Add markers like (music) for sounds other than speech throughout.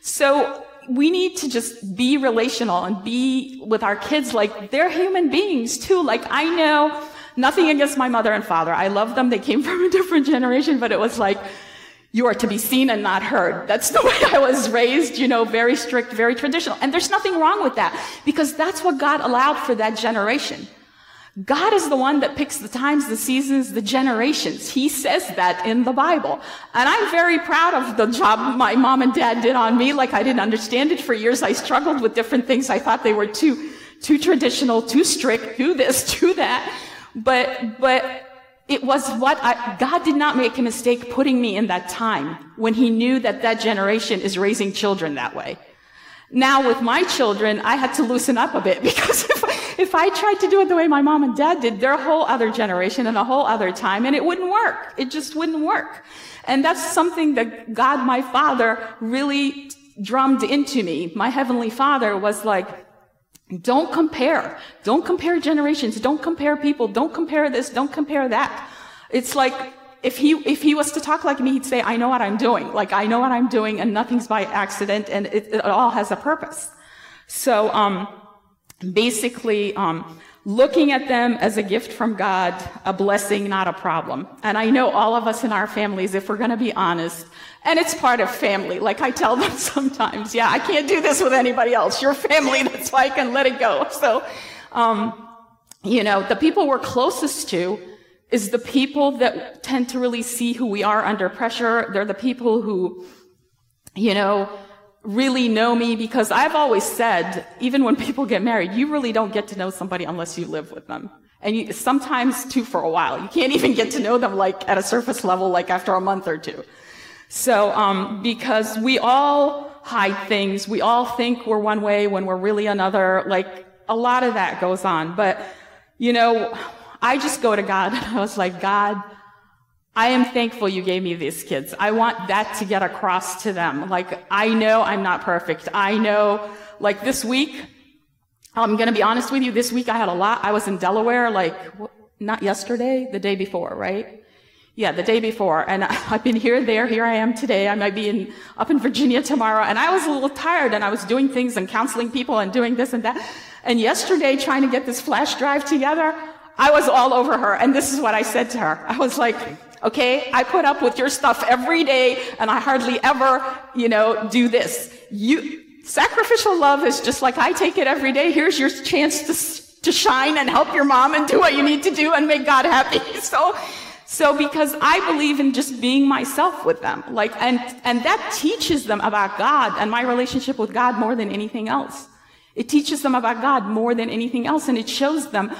So we need to just be relational and be with our kids like they're human beings too. Like I know nothing against my mother and father. I love them. They came (laughs) from a different generation, but it was like, you are to be seen and not heard. That's the (laughs) way I was raised, you know, very strict, very traditional. And there's nothing wrong with that because that's what God allowed for that generation. God is the one that picks the times, the seasons, the generations. He says that in the Bible. And I'm very proud of the job my mom and dad did on me. Like I didn't understand it for years. I struggled with different things. I thought they were too, too traditional, too strict, too this, (laughs) too that. But, but it was what I, God did not make a mistake putting me in that time when he knew that that generation is raising children that way. Now with my children, I had to loosen up a bit (laughs) because if I tried to do it the way my mom and dad did, they're a whole other generation and a whole other time, and it wouldn't work. It just wouldn't work. And that's something that God, my father, really drummed into me. My heavenly father was like, don't compare. Don't compare generations. Don't compare people. Don't compare this. Don't compare that. It's like, if he, if he was to talk like me, he'd say, I know what I'm doing. Like, I know what I'm doing and nothing's by accident and it, it all has a purpose. So, um, basically um, looking at them as a gift from God, a blessing, not a problem. And I know all of us in our families, if we're going to be honest, and it's part of family. Like I tell (laughs) them sometimes, yeah, I can't do this with anybody else. You're family, that's why I can let it go. So, um, you know, the people we're closest to is the people that tend to really see who we are under pressure. They're the people who, you know, really know me because I've always said, even when people get married, you really don't get to know somebody unless you live with them. And you, sometimes too for a while. You can't (laughs) even get to know them like at a surface level, like after a month or two. So, um, because we all hide things, we all think we're one way when we're really another. Like a lot of that goes on. But, you know, I just go to God and (laughs) I was like, God, I am thankful you gave me these kids. I want that to get across to them. Like, I know I'm not perfect. I know, like this week, I'm going to be honest with you, this week I had a lot. I was in Delaware, like, not yesterday, the day before, right? Yeah, the day before. And (laughs) I've been here, there, here I am today. I might be in, up in Virginia tomorrow. And I was a little tired and I was doing things and counseling people and doing this and that. And yesterday, trying to get this flash drive together, I was all over her. And this is what I said to her. I was like, Okay? I put up with your stuff every day and I hardly ever, you know, do this. You, sacrificial love is just like I take it every day. Here's your chance to, to shine and help your mom and do what you need to do and make God happy. (laughs) So, so because I believe in just being myself with them, like, and, and that teaches them about God and my relationship with God more than anything else. It teaches them about God more than anything else and it shows them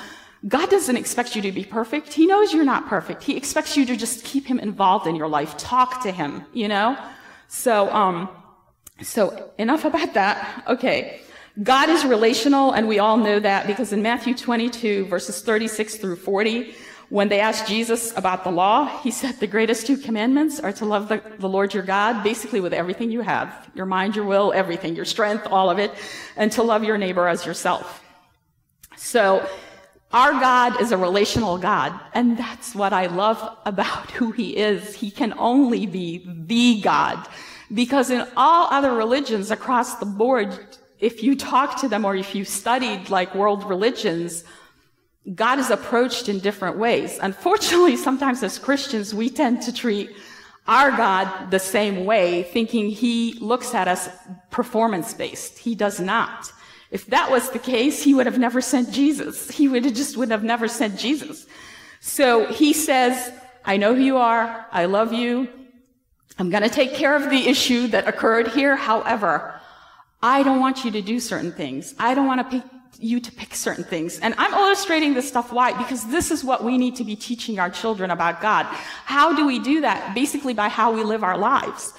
God doesn't expect you to be perfect. He knows you're not perfect. He expects you to just keep him involved in your life. Talk to him, you know? So, um, so enough about that. Okay. God is relational, and we all know that because in Matthew 22, verses 36 through 40, when they asked Jesus about the law, he said the greatest two commandments are to love the, the, Lord your God, basically with everything you have, your mind, your will, everything, your strength, all of it, and to love your neighbor as yourself. So, our God is a relational God, and that's what I love about who He is. He can only be the God. Because in all other religions across the board, if you talk to them or if you studied like world religions, God is approached in different ways. Unfortunately, sometimes as Christians, we tend to treat our God the same way, thinking He looks at us performance based. He does not. If that was the case, he would have never sent Jesus. He would have just would have never sent Jesus. So he says, I know who you are. I love you. I'm going to take care of the issue that occurred here. However, I don't want you to do certain things. I don't want to pick you to pick certain things. And I'm illustrating this stuff why? Because this is what we need to be teaching our children about God. How do we do that? Basically by how we live our lives.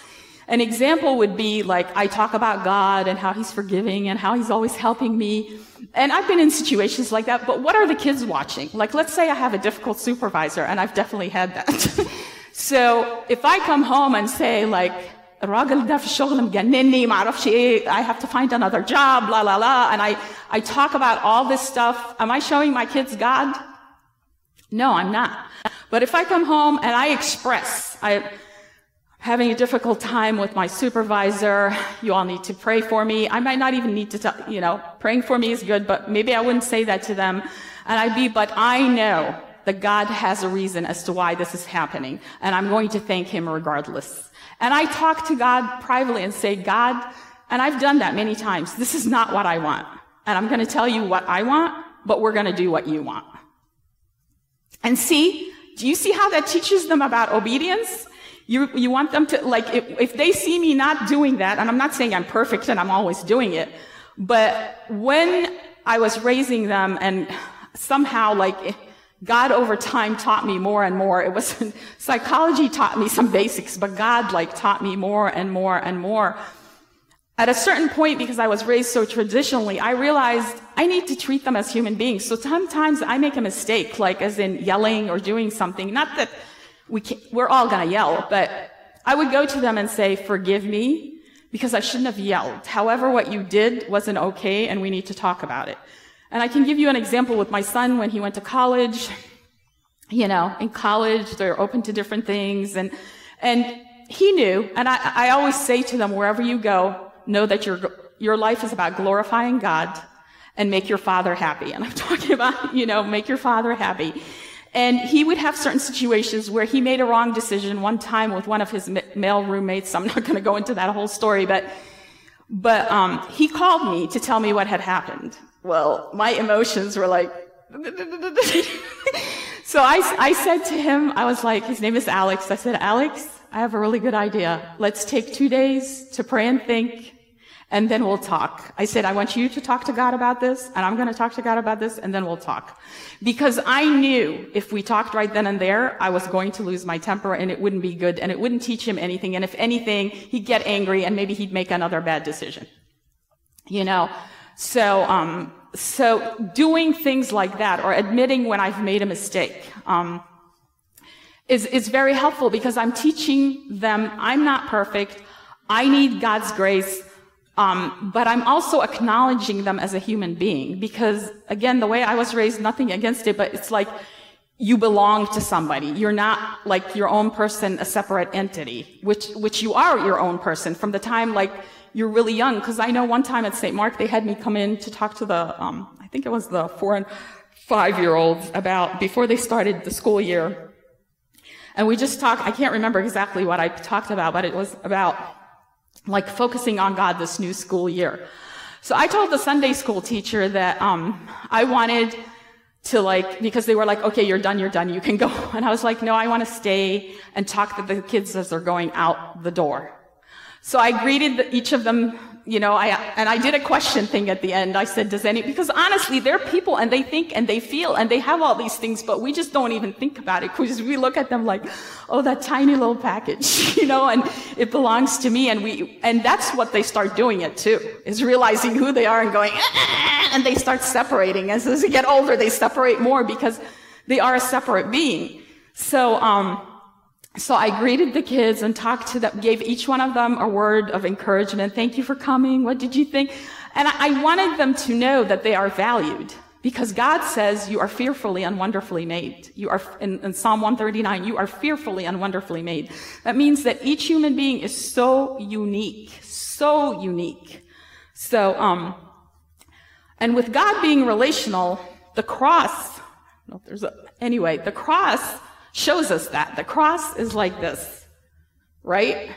An example would be like, I talk about God and how He's forgiving and how He's always helping me. And I've been in situations like that, but what are the kids watching? Like, let's say I have a difficult supervisor, and I've definitely had that. (laughs) so if I come home and say, like, الراجل ده في الشغل مجنني ما اعرفش ايه I have to find another job la la la and I I talk about all this stuff am I showing my kids God no I'm not but if I come home and I express I having a difficult time with my supervisor. You all need to pray for me. I might not even need to tell, you know, praying for me is good, but maybe I wouldn't say that to them. And I'd be, but I know that God has a reason as to why this is happening. And I'm going to thank him regardless. And I talk to God privately and say, God, and I've done that many times. This is not what I want. And I'm going to tell you what I want, but we're going to do what you want. And see, do you see how that teaches them about obedience? You, you want them to, like, if, if they see me not doing that, and I'm not saying I'm perfect and I'm always doing it, but when I was raising them and somehow, like, God over time taught me more and more. It was, (laughs) psychology taught me some basics, but God, like, taught me more and more and more. At a certain point, because I was raised so traditionally, I realized I need to treat them as human beings. So sometimes I make a mistake, like as in yelling or doing something. Not that we we're all gonna yell, but I would go to them and say, forgive me, because I shouldn't have yelled. However, what you did wasn't okay, and we need to talk about it. And I can give you an example with my son when he went to college. (laughs) You know, in college, they're open to different things, and, and he knew, and I, I always say to them, wherever you go, know that your, your life is about glorifying God and make your father happy. And I'm (laughs) talking about, you know, make your father happy. And he would have certain situations where he made a wrong decision one time with one of his male roommates. I'm not going to go into that whole story, but, but, um, he called me to tell me what had happened. Well, my emotions were like, (laughs) so I, I said to him, I was like, his name is Alex. I said, Alex, I have a really good idea. Let's take two days to pray and think and then we'll talk. I said, I want you to talk to God about this, and I'm going to talk to God about this, and then we'll talk. Because I knew if we talked right then and there, I was going to lose my temper, and it wouldn't be good, and it wouldn't teach him anything, and if anything, he'd get angry, and maybe he'd make another bad decision. You know? So, um, so doing things like that, or admitting when I've made a mistake, um, is, is very helpful because I'm teaching them I'm not perfect. I need God's grace. Um, but I'm also acknowledging them as a human being because, again, the way I was raised, nothing against it, but it's like you belong to somebody. You're not like your own person, a separate entity, which which you are your own person from the time like you're really young. Because I know one time at St. Mark they had me come in to talk to the, um, I think it was the four and five year olds about before they started the school year, and we just talked. I can't remember exactly what I talked about, but it was about like focusing on God this new school year. So I told the Sunday school teacher that um, I wanted to like because they were like, okay, you're done, you're done, you can go. (laughs) And I was like, no, I want to stay and talk to the kids as they're going out the door. So I greeted each of them you know, I, and I did a question thing at the end. I said, does any, because honestly, they're people and they think and they feel and they have all these things, but we just don't even think about it (laughs) because we look at them like, oh, that tiny little package, (laughs) you know, and it belongs to me. And we, and that's what they start doing it too, is realizing who they are and going, ah, and they start separating. As, as they get older, they separate more because they are a separate being. So, um, so I greeted the kids and talked to them, gave each one of them a word of encouragement. Thank you for coming. What did you think? And I wanted them to know that they are valued because God says you are fearfully and wonderfully made. You are, in, in, Psalm 139, you are fearfully and wonderfully made. That means that each human being is so unique, so unique. So, um, and with God being relational, the cross, I don't know if there's a, anyway, the cross shows us that. The cross is like this, right?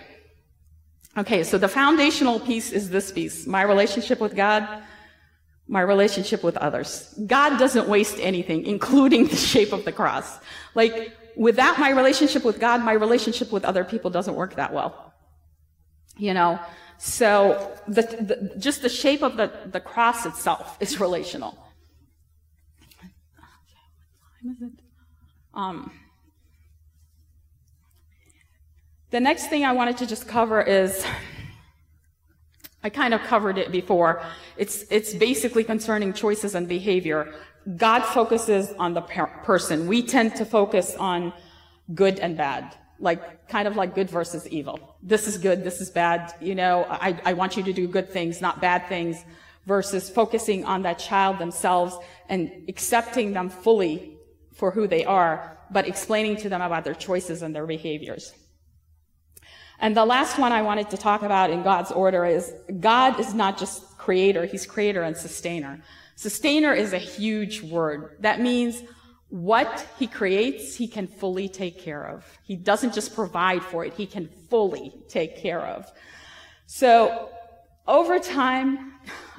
Okay, so the foundational piece is this piece my relationship with God, my relationship with others. God doesn't waste anything, including the shape of the cross. Like, without my relationship with God, my relationship with other people doesn't work that well. You know? So, the, the, just the shape of the, the cross itself is relational. Um, The next thing I wanted to just cover is I kind of covered it before. It's, it's basically concerning choices and behavior. God focuses on the per- person. We tend to focus on good and bad, like kind of like good versus evil. This is good, this is bad. You know, I, I want you to do good things, not bad things, versus focusing on that child themselves and accepting them fully for who they are, but explaining to them about their choices and their behaviors. And the last one I wanted to talk about in God's order is God is not just creator, he's creator and sustainer. Sustainer is a huge word. That means what he creates, he can fully take care of. He doesn't just provide for it, he can fully take care of. So over time,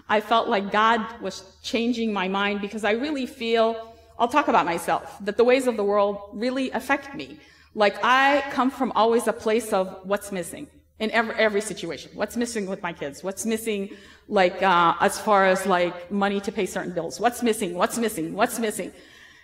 I felt like God was changing my mind because I really feel, I'll talk about myself, that the ways of the world really affect me. Like I come from always a place of what's missing in every, every situation. What's missing with my kids? What's missing, like, uh, as far as like money to pay certain bills? What's missing? What's missing? What's missing?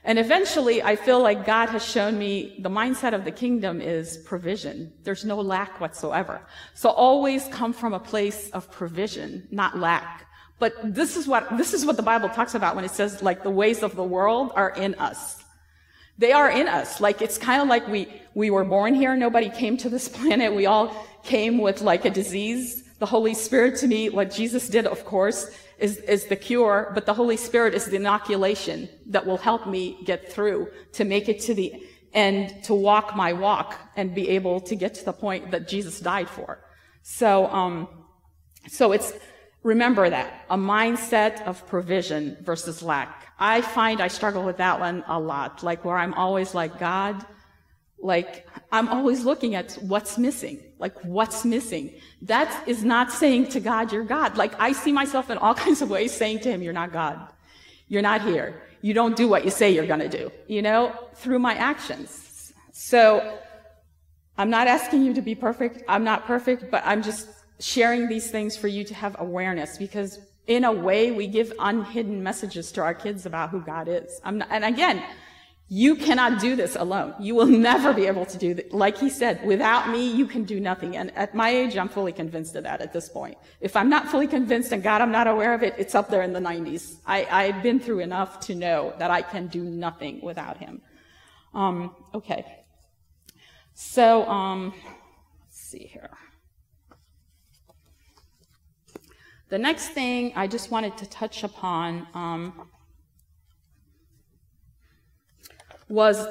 And eventually, I feel like God has shown me the mindset of the kingdom is provision. There's no lack whatsoever. So always come from a place of provision, not lack. But this is what, this is what the Bible talks about when it says like the ways of the world are in us. They are in us. Like it's kind of like we, we were born here. Nobody came to this (laughs) planet. We all came with like a disease. The Holy Spirit to me, what Jesus did, of course, is, is the cure, but the Holy Spirit is the inoculation that will help me get through to make it to the end, to walk my walk and be able to get to the point that Jesus died for. So, um, so it's, Remember that, a mindset of provision versus lack. I find I struggle with that one a lot, like where I'm always like, God, like, I'm always looking at what's missing. Like, what's missing? That is not saying to God, you're God. Like, I see myself in all (laughs) kinds of ways saying to him, you're not God. You're not here. You don't do what you say you're gonna do, you know, through my actions. So, I'm not asking you to be perfect. I'm not perfect, but I'm just sharing these things for you to have awareness because in a way we give unhidden messages to our kids about who God is. Not, and again, you cannot do this alone. You will never be able to do that. Like he said, without me, you can do nothing. And at my age, I'm fully convinced of that at this point. If I'm not fully convinced and God, I'm not aware of it, it's up there in the 90s. I, I've been through enough to know that I can do nothing without him. Um, okay. So, um, let's see here. The next thing I just wanted to touch upon um, was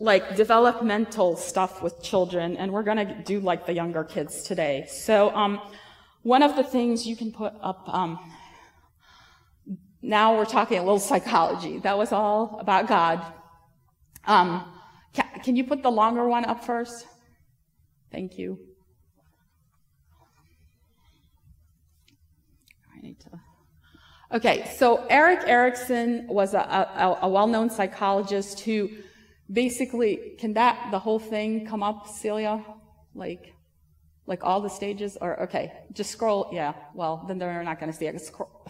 like developmental stuff with children, and we're going to do like the younger kids today. So um, one of the things you can put up. Um, now we're talking a little psychology. That was all about God. Um, can, can you put the longer one up first? Thank you. need to. Okay, so Erik Erikson was a, a, a well-known psychologist who basically, can that, the whole thing come up, Celia? Like, like all the stages? Or, okay, just scroll, yeah, well, then they're not gonna see it.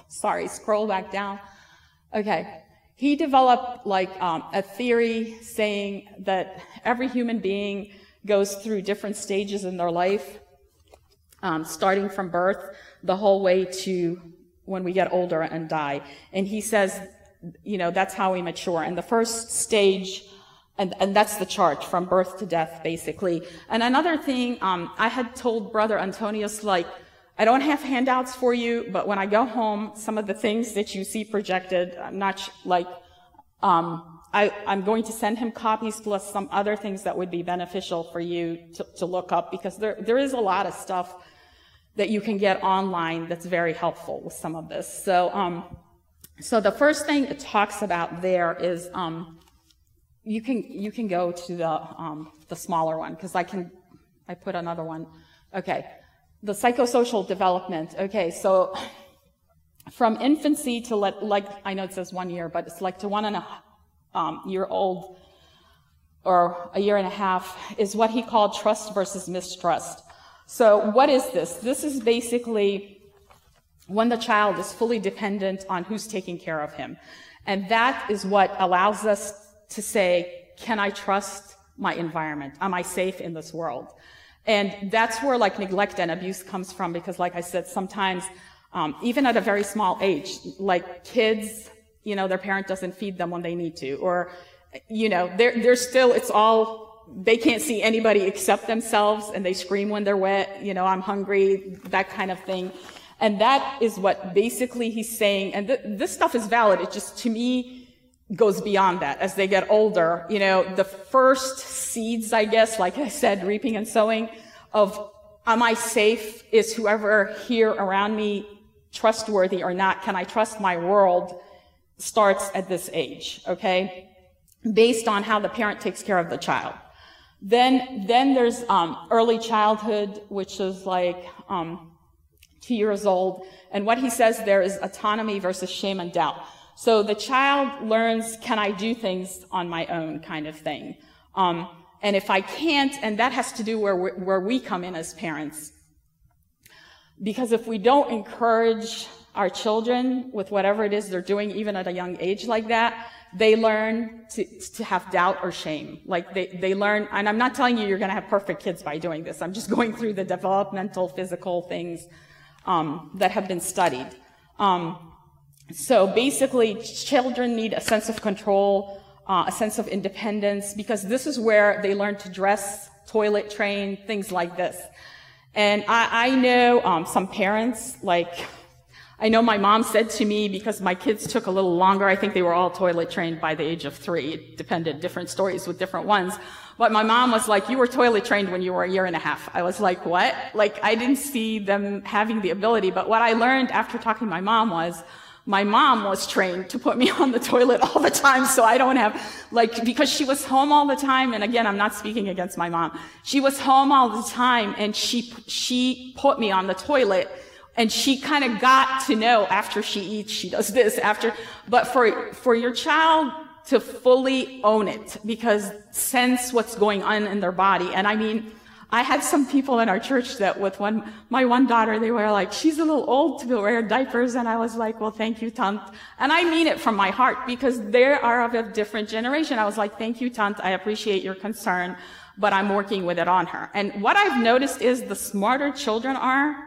Sorry, scroll back down. Okay, he developed like um, a theory saying that every human being goes through different stages in their life, um, starting from birth the whole way to when we get older and die. And he says, you know, that's how we mature. And the first stage, and, and that's the chart from birth to death, basically. And another thing, um, I had told Brother Antonius, like, I don't have handouts for you, but when I go home, some of the things that you see projected, I'm not like, um, I, am going to send him copies plus some other things that would be beneficial for you to, to look up because there, there is a lot of stuff that you can get online that's very helpful with some of this. So, um, so the first thing it talks about there is um, you can you can go to the um, the smaller one because I can I put another one. Okay, the psychosocial development. Okay, so from infancy to let, like I know it says one year, but it's like to one and a um, year old or a year and a half is what he called trust versus mistrust. So what is this? This is basically when the child is fully dependent on who's taking care of him. And that is what allows us to say, can I trust my environment? Am I safe in this world? And that's where like neglect and abuse comes from because like I said, sometimes, um, even at a very small age, like kids, you know, their parent doesn't feed them when they need to, or, you know, they're, they're still, it's all they can't see anybody except themselves and they scream when they're wet, you know, I'm hungry, that kind of thing. And that is what basically he's saying. And th- this stuff is valid. It just, to me, goes beyond that. As they get older, you know, the first seeds, I guess, like I said, reaping and sowing of am I safe? Is whoever here around me trustworthy or not? Can I trust my world? Starts at this age, okay? Based on how the parent takes care of the child. Then, then there's um, early childhood, which is like um, two years old. And what he says there is autonomy versus shame and doubt. So the child learns, can I do things on my own kind of thing. Um, and if I can't, and that has to do where, where we come in as parents. Because if we don't encourage our children with whatever it is they're doing, even at a young age like that, they learn to, to have doubt or shame. Like they, they learn, and I'm not telling you you're going to have perfect kids by doing this. I'm just (laughs) going through the developmental, physical things um, that have been studied. Um, so basically, children need a sense of control, uh, a sense of independence, because this is where they learn to dress, toilet train, things like this. And I, I know um, some parents, like, I know my mom said to me, because my kids took a little longer, I think they were all toilet trained by the age of three. It depended, different stories with different ones. But my mom was like, you were toilet trained when you were a year and a half. I was like, what? Like, I didn't see them having the ability. But what I learned after talking to my mom was, my mom was trained to put me (laughs) on the toilet all the time so I don't have, like, because she was home all the time, and again, I'm not speaking against my mom. She was home all the time, and she, she put me on the toilet, and she kind of got to know after she eats, she does this, after, but for, for your child to fully own it, because sense what's going on in their body, and I mean, I had some people in our church that with one, my one daughter, they were like, she's a little old to wear diapers. And I was like, well, thank you, Tant. And I mean it from my heart because they are of a different generation. I was like, thank you, Tant. I appreciate your concern, but I'm working with it on her. And what I've noticed is the smarter children are,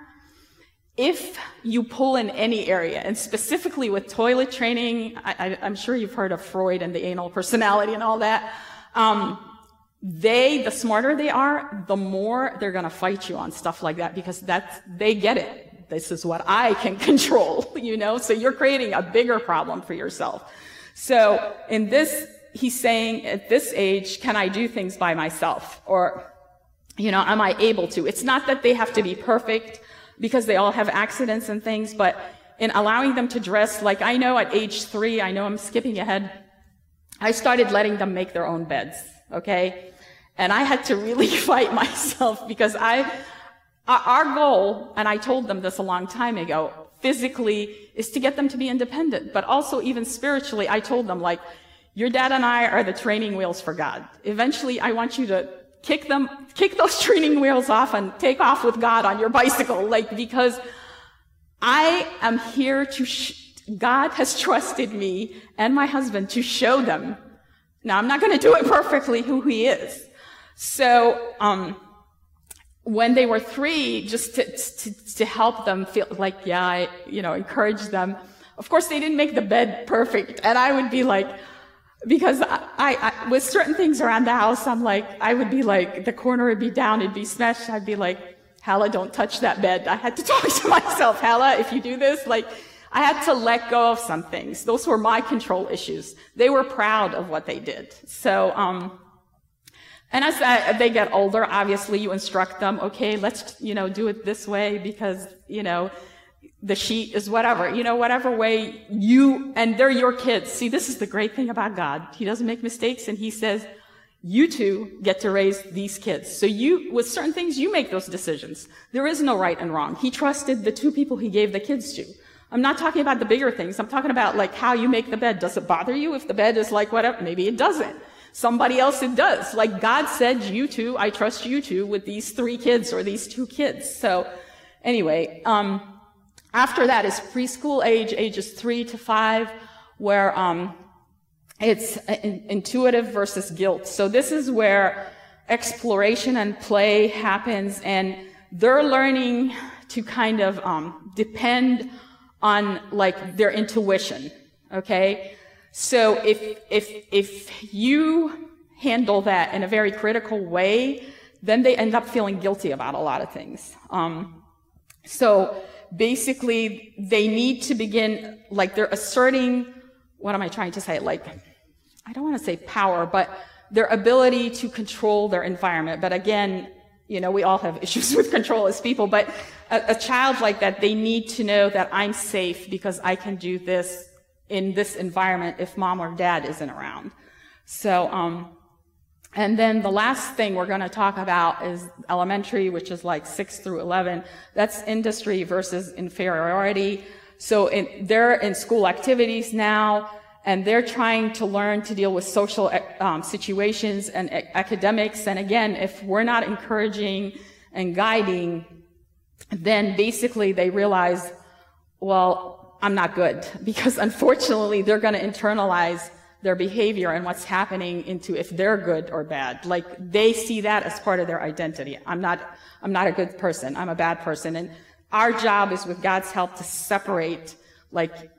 if you pull in any area, and specifically with toilet training, I, am sure you've heard of Freud and the anal personality and all that. Um, they, the smarter they are, the more they're going to fight you on stuff like that because that's, they get it. This is what I can (laughs) control, you know? So you're creating a bigger problem for yourself. So in this, he's saying at this age, can I do things by myself? Or, you know, am I able to? It's not that they have to be perfect because they all have accidents and things, but in allowing them to dress, like I know at age three, I know I'm skipping ahead, I started letting them make their own beds okay? And I had to really (laughs) fight myself because I, our goal, and I told them this a long time ago, physically is to get them to be independent, but also even spiritually, I told them like, your dad and I are the training wheels for God. Eventually, I want you to kick them, kick those (laughs) training wheels off and take off with God on your bicycle, like, because I am here to, sh- God has trusted me and my husband to show them now, I'm not going to do it perfectly who he is. So, um, when they were three, just to, to, to, help them feel like, yeah, I, you know, encourage them. Of course, they didn't make the bed perfect. And I would be like, because I, I, with certain things around the house, I'm like, I would be like, the corner would be down, it'd be smashed. I'd be like, Hella, don't touch that bed. I had to (laughs) talk to myself, Hella, if you do this, like, I had to let go of some things. Those were my control issues. They were proud of what they did. So, um, and as they get older, obviously you instruct them, okay, let's, you know, do it this way because, you know, the sheet is whatever, you know, whatever way you, and they're your kids. See, this is the great thing about God. He doesn't make mistakes and he says, you two get to raise these kids. So you, with certain things, you make those decisions. There is no right and wrong. He trusted the two people he gave the kids to. I'm not talking about the bigger things. I'm talking about like how you make the bed. Does it bother you if the bed is like whatever? Maybe it doesn't. Somebody else it does. Like God said, you two, I trust you two with these three kids or these two kids. So anyway, um, after that is preschool age, ages three to five, where um, it's intuitive versus guilt. So this is where exploration and play happens, and they're learning to kind of um, depend on like their intuition. Okay. So if, if, if you handle that in a very critical way, then they end up feeling guilty about a lot of things. Um, so basically, they need to begin, like, they're asserting, what am I trying to say? Like, I don't want to say power, but their ability to control their environment. But again, You know, we all have (laughs) issues with control as people, but a, a child like that, they need to know that I'm safe because I can do this in this environment if mom or dad isn't around. So, um, and then the last thing we're going to talk about is elementary, which is like 6 through 11. That's industry versus inferiority. So in, they're in school activities now, and they're trying to learn to deal with social um, situations and academics. And again, if we're not encouraging and guiding, then basically they realize, well, I'm not good (laughs) because unfortunately they're going to internalize their behavior and what's happening into if they're good or bad. Like they see that as part of their identity. I'm not, I'm not a good person. I'm a bad person. And our job is with God's help to separate, like,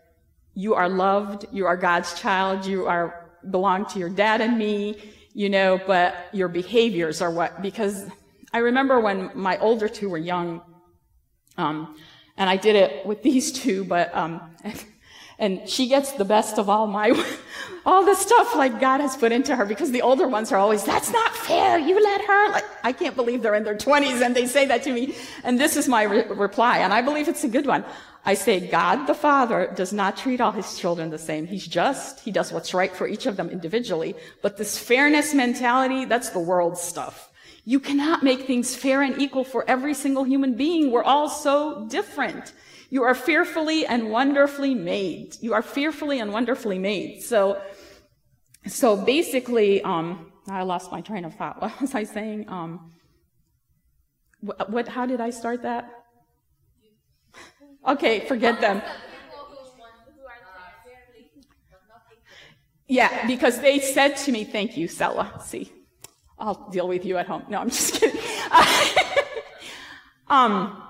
you are loved, you are God's child, you are, belong to your dad and me, you know, but your behaviors are what, because I remember when my older two were young, um, and I did it with (laughs) these two, but, um, (laughs) and she gets the best of all my (laughs) all the stuff like god has put into her because the older ones are always that's not fair you let her like i can't believe they're in their 20s and they say that to me. And this is my re- reply and i believe it's a good one. I say god the father does not treat all his children the same. He's just he does what's right for each of them individually. But this fairness mentality that's the world stuff. You cannot make things fair and equal for every single human being. We're all so different you are fearfully and wonderfully made. You are fearfully and wonderfully made. So, so basically, um, I lost my train of thought. (laughs) What was I saying? Um, what, what, how did I start that? (laughs) Okay, forget them. Yeah, because they said to me, thank you, Sella. See, I'll deal with you at home. No, I'm just kidding. (laughs) um,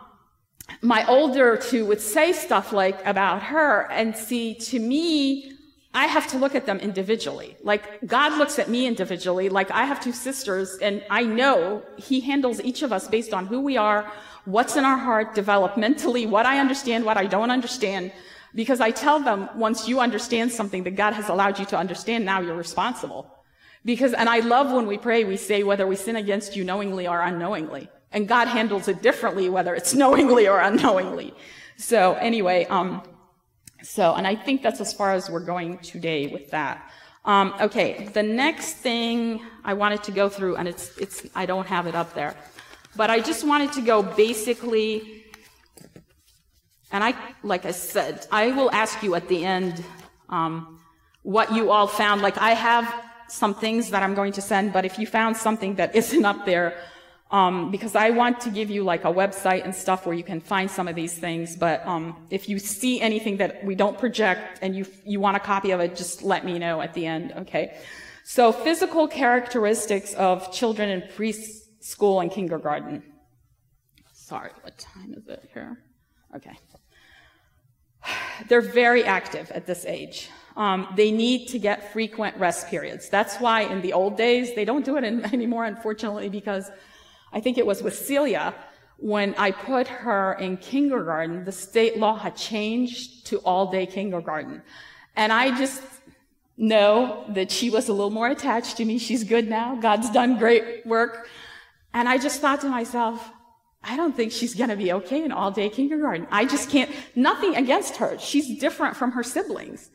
my older two would say stuff like about her and see to me, I have to look at them individually. Like God looks at me individually. Like I have two sisters and I know he handles each of us based on who we are, what's in our heart developmentally, what I understand, what I don't understand. Because I tell them once you understand something that God has allowed you to understand, now you're responsible. Because, and I love when we pray, we say whether we sin against you knowingly or unknowingly. And God handles it differently, whether it's knowingly or unknowingly. So anyway, um, so, and I think that's as far as we're going today with that. Um, okay, the next thing I wanted to go through, and it's, it's, I don't have it up there, but I just wanted to go basically, and I, like I said, I will ask you at the end, um, what you all found. Like I have some things that I'm going to send, but if you found something that isn't up there, um, because I want to give you like a website and stuff where you can find some of these things. But um, if you see anything that we don't project and you you want a copy of it, just let me know at the end. Okay. So physical characteristics of children in preschool and kindergarten. Sorry, what time is it here? Okay. (sighs) They're very active at this age. Um, they need to get frequent rest periods. That's why in the old days, they don't do it in, (laughs) anymore, unfortunately, because I think it was with Celia, when I put her in kindergarten, the state law had changed to all day kindergarten. And I just know that she was a little more attached to me. She's good now. God's done great work. And I just thought to myself, I don't think she's going to be okay in all day kindergarten. I just can't, nothing against her. She's different from her siblings.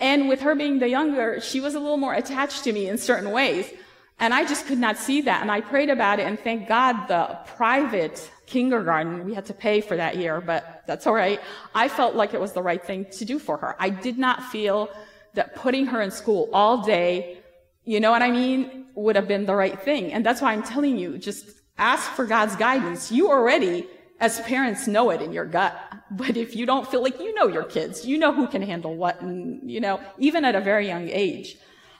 And with her being the younger, she was a little more attached to me in certain ways. And I just could not see that. And I prayed about it and thank God the private kindergarten, we had to pay for that year, but that's all right. I felt like it was the right thing to do for her. I did not feel that putting her in school all day, you know what I mean, would have been the right thing. And that's why I'm telling you, just ask for God's guidance. You already, as parents, know it in your gut. But if you don't feel like you know your kids, you know who can handle what, and, you know, even at a very young age.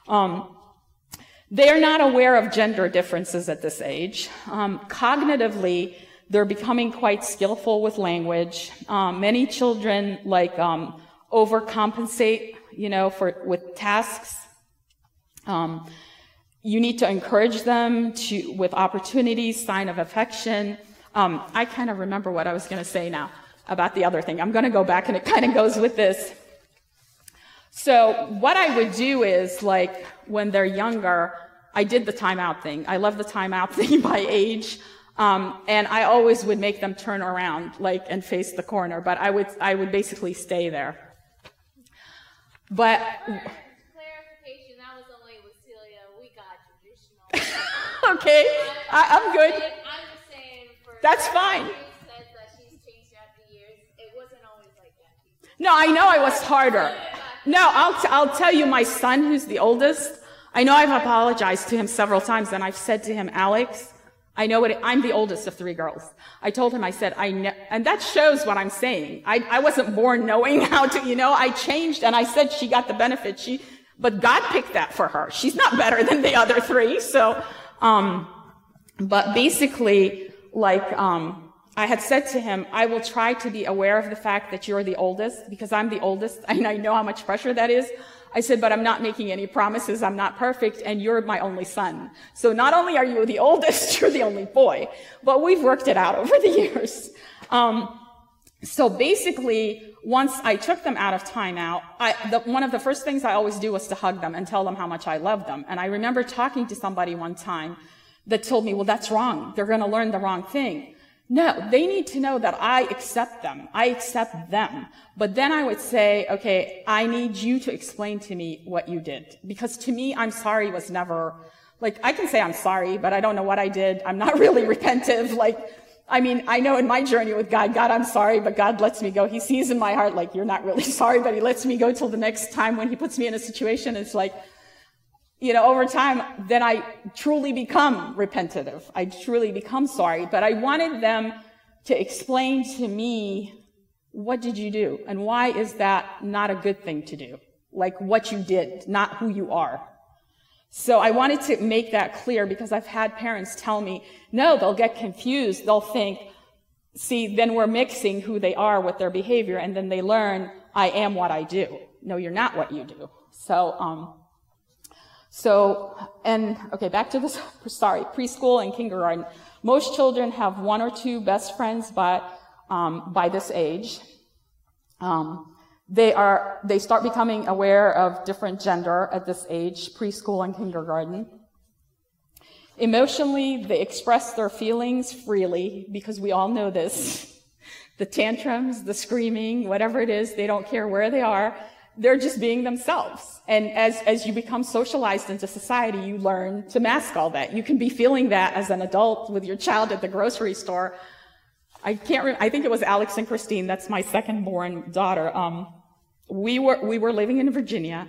Um, they are not aware of gender differences at this age. Um, cognitively, they're becoming quite skillful with language. Um, many children like um, overcompensate, you know, for with tasks. Um, you need to encourage them to with opportunities, sign of affection. Um, I kind of remember what I was going to say now about the other thing. I'm going to go back, and it kind of goes with this. So what I would do is like when they're younger, I did the timeout thing. I love the timeout (laughs) thing by age. Um, and I always would make them turn around, like, and face the corner, but I would, I would basically stay there. But. Clarification, that was only with Celia. We got traditional. (laughs) okay, I, am good. I'm just saying for. That's fine. Says that she's changed after years. It wasn't always like that. No, I know I was harder. No, I'll, t- I'll tell you, my son, who's the oldest, I know I've apologized to him several times, and I've said to him, Alex, I know what it, I'm the oldest of three girls. I told him, I said, I know, and that shows what I'm saying. I, I wasn't born knowing (laughs) how to, you know, I changed and I said she got the benefit. She, but God picked that for her. She's not better than the other three. So, um, but basically, like, um, I had said to him, I will try to be aware of the fact that you're the oldest because I'm the oldest and I know how much pressure that is. I said, but I'm not making any promises. I'm not perfect and you're my only son. So not only are you the (laughs) oldest, you're the only boy, but we've worked it out over the years. Um, so basically, once I took them out of timeout, I, the, one of the first things I always do was to hug them and tell them how much I love them. And I remember talking to somebody one time that told me, well, that's wrong. They're going to learn the wrong thing. No, they need to know that I accept them. I accept them. But then I would say, okay, I need you to explain to me what you did. Because to me, I'm sorry was never, like, I can say I'm sorry, but I don't know what I did. I'm not (laughs) really repentive. Like, I mean, I know in my journey with God, God, I'm sorry, but God lets me go. He sees in my heart, like, you're not really (laughs) sorry, but He lets me go till the next time when He puts me in a situation. It's like, you know, over time, then I truly become repentative. I truly become sorry. But I wanted them to explain to me, what did you do? And why is that not a good thing to do? Like what you did, not who you are. So I wanted to make that clear because I've had parents tell me, no, they'll get confused. They'll think, see, then we're mixing who they are with their behavior and then they learn, I am what I do. No, you're not what you do. So, um, so, and okay, back to this, (laughs) sorry, preschool and kindergarten. Most children have one or two best friends by, um, by this age. Um, they are, they start becoming aware of different gender at this age, preschool and kindergarten. Emotionally, they express their feelings freely because we all know this. (laughs) The tantrums, the screaming, whatever it is, they don't care where they are they're just being themselves. And as, as you become socialized into society, you learn to mask all that. You can be feeling that as an adult with your child at the grocery store. I can't remember, I think it was Alex and Christine, that's my second born daughter. Um, we were, we were living in Virginia,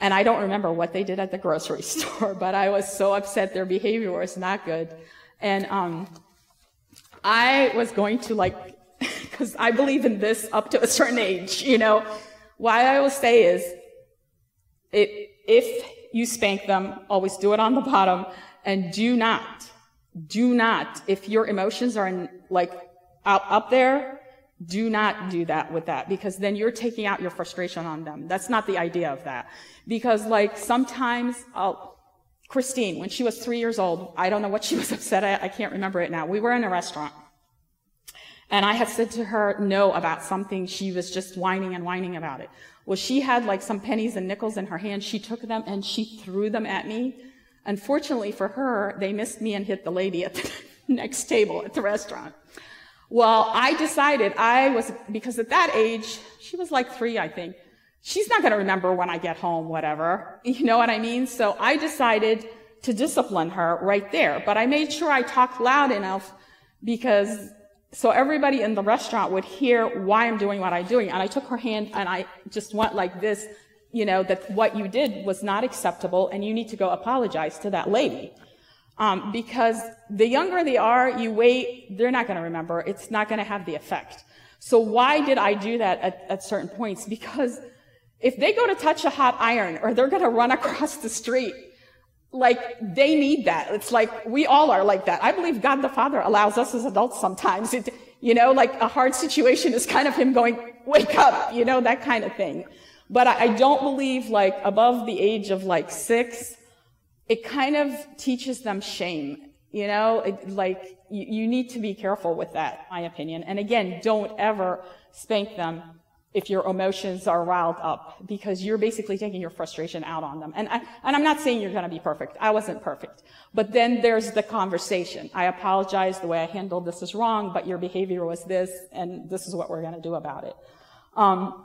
and I don't remember what they did at the grocery (laughs) store, but I was so upset their behavior was not good. And, um, I was going to like, (laughs) cause I believe in this up to a certain age, you know, why I will say is, it, if you spank them, always do it on the bottom, and do not, do not, if your emotions are in, like up, up there, do not do that with that because then you're taking out your frustration on them. That's not the idea of that. Because like sometimes I'll, Christine, when she was three years old, I don't know what she was (laughs) upset at. I can't remember it now. We were in a restaurant and I had said to her no about something. She was just whining and whining about it. Well, she had like some pennies and nickels in her hand. She took them and she threw them at me. Unfortunately for her, they missed me and hit the lady at the (laughs) next table at the restaurant. Well, I decided I was, because at that age, she was like three, I think. She's not going to remember when I get home, whatever. (laughs) You know what I mean? So I decided to discipline her right there. But I made sure I talked loud enough because so everybody in the restaurant would hear why I'm doing what I'm doing. And I took her hand and I just went like this, you know, that what you did was not acceptable and you need to go apologize to that lady. Um, because the younger they are, you wait, they're not going to remember. It's not going to have the effect. So why did I do that at, at certain points? Because if they go to touch a hot iron or they're going to run (laughs) across the street, like they need that. It's like we all are like that. I believe God the Father allows us as adults sometimes. It, you know, like a hard situation is kind of him going, wake up, you know, that kind of thing. But I, I don't believe like above the age of like six, it kind of teaches them shame. You know, it, like you, you need to be careful with that, my opinion. And again, don't ever spank them if your emotions are riled up because you're basically taking your frustration out on them. And, I, and I'm not saying you're going to be perfect. I wasn't perfect. But then there's the conversation. I apologize. The way I handled this is wrong, but your behavior was this, and this is what we're going to do about it. Um,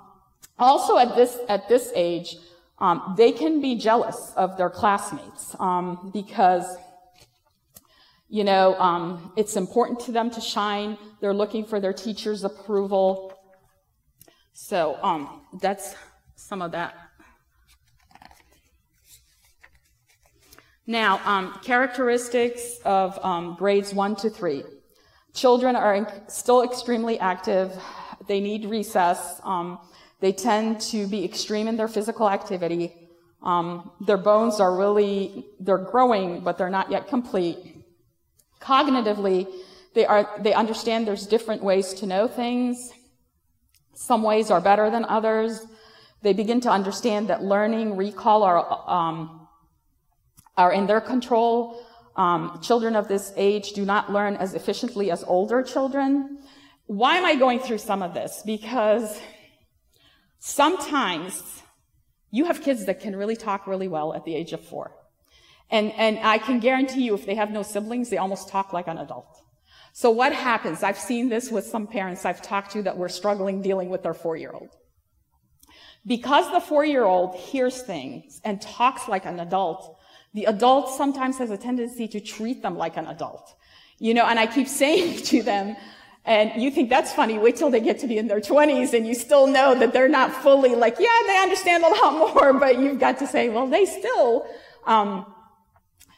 also, at this at this age, um, they can be jealous of their classmates um, because you know um, it's important to them to shine. They're looking for their teacher's approval. So um, that's some of that. Now, um, characteristics of um, grades one to three. Children are still extremely active. They need recess. Um, they tend to be extreme in their physical activity. Um, their bones are really, they're growing, but they're not yet complete. Cognitively, they are, they understand there's different ways to know things. Some ways are better than others. They begin to understand that learning, recall are, um, are in their control. Um, children of this age do not learn as efficiently as older children. Why am I going through some of this? Because sometimes you have kids that can really talk really well at the age of four. And, and I can guarantee you, if they have no siblings, they almost talk like an adult. So what happens? I've seen this with some parents I've talked to that were struggling dealing with their four-year-old. Because the four-year-old hears things and talks like an adult, the adult sometimes has a tendency to treat them like an adult. You know, and I keep (laughs) saying to them, and you think that's funny, wait till they get to be in their 20s and you still know that they're not fully like, yeah, they understand a lot (laughs) more, but you've got to say, well, they still, um,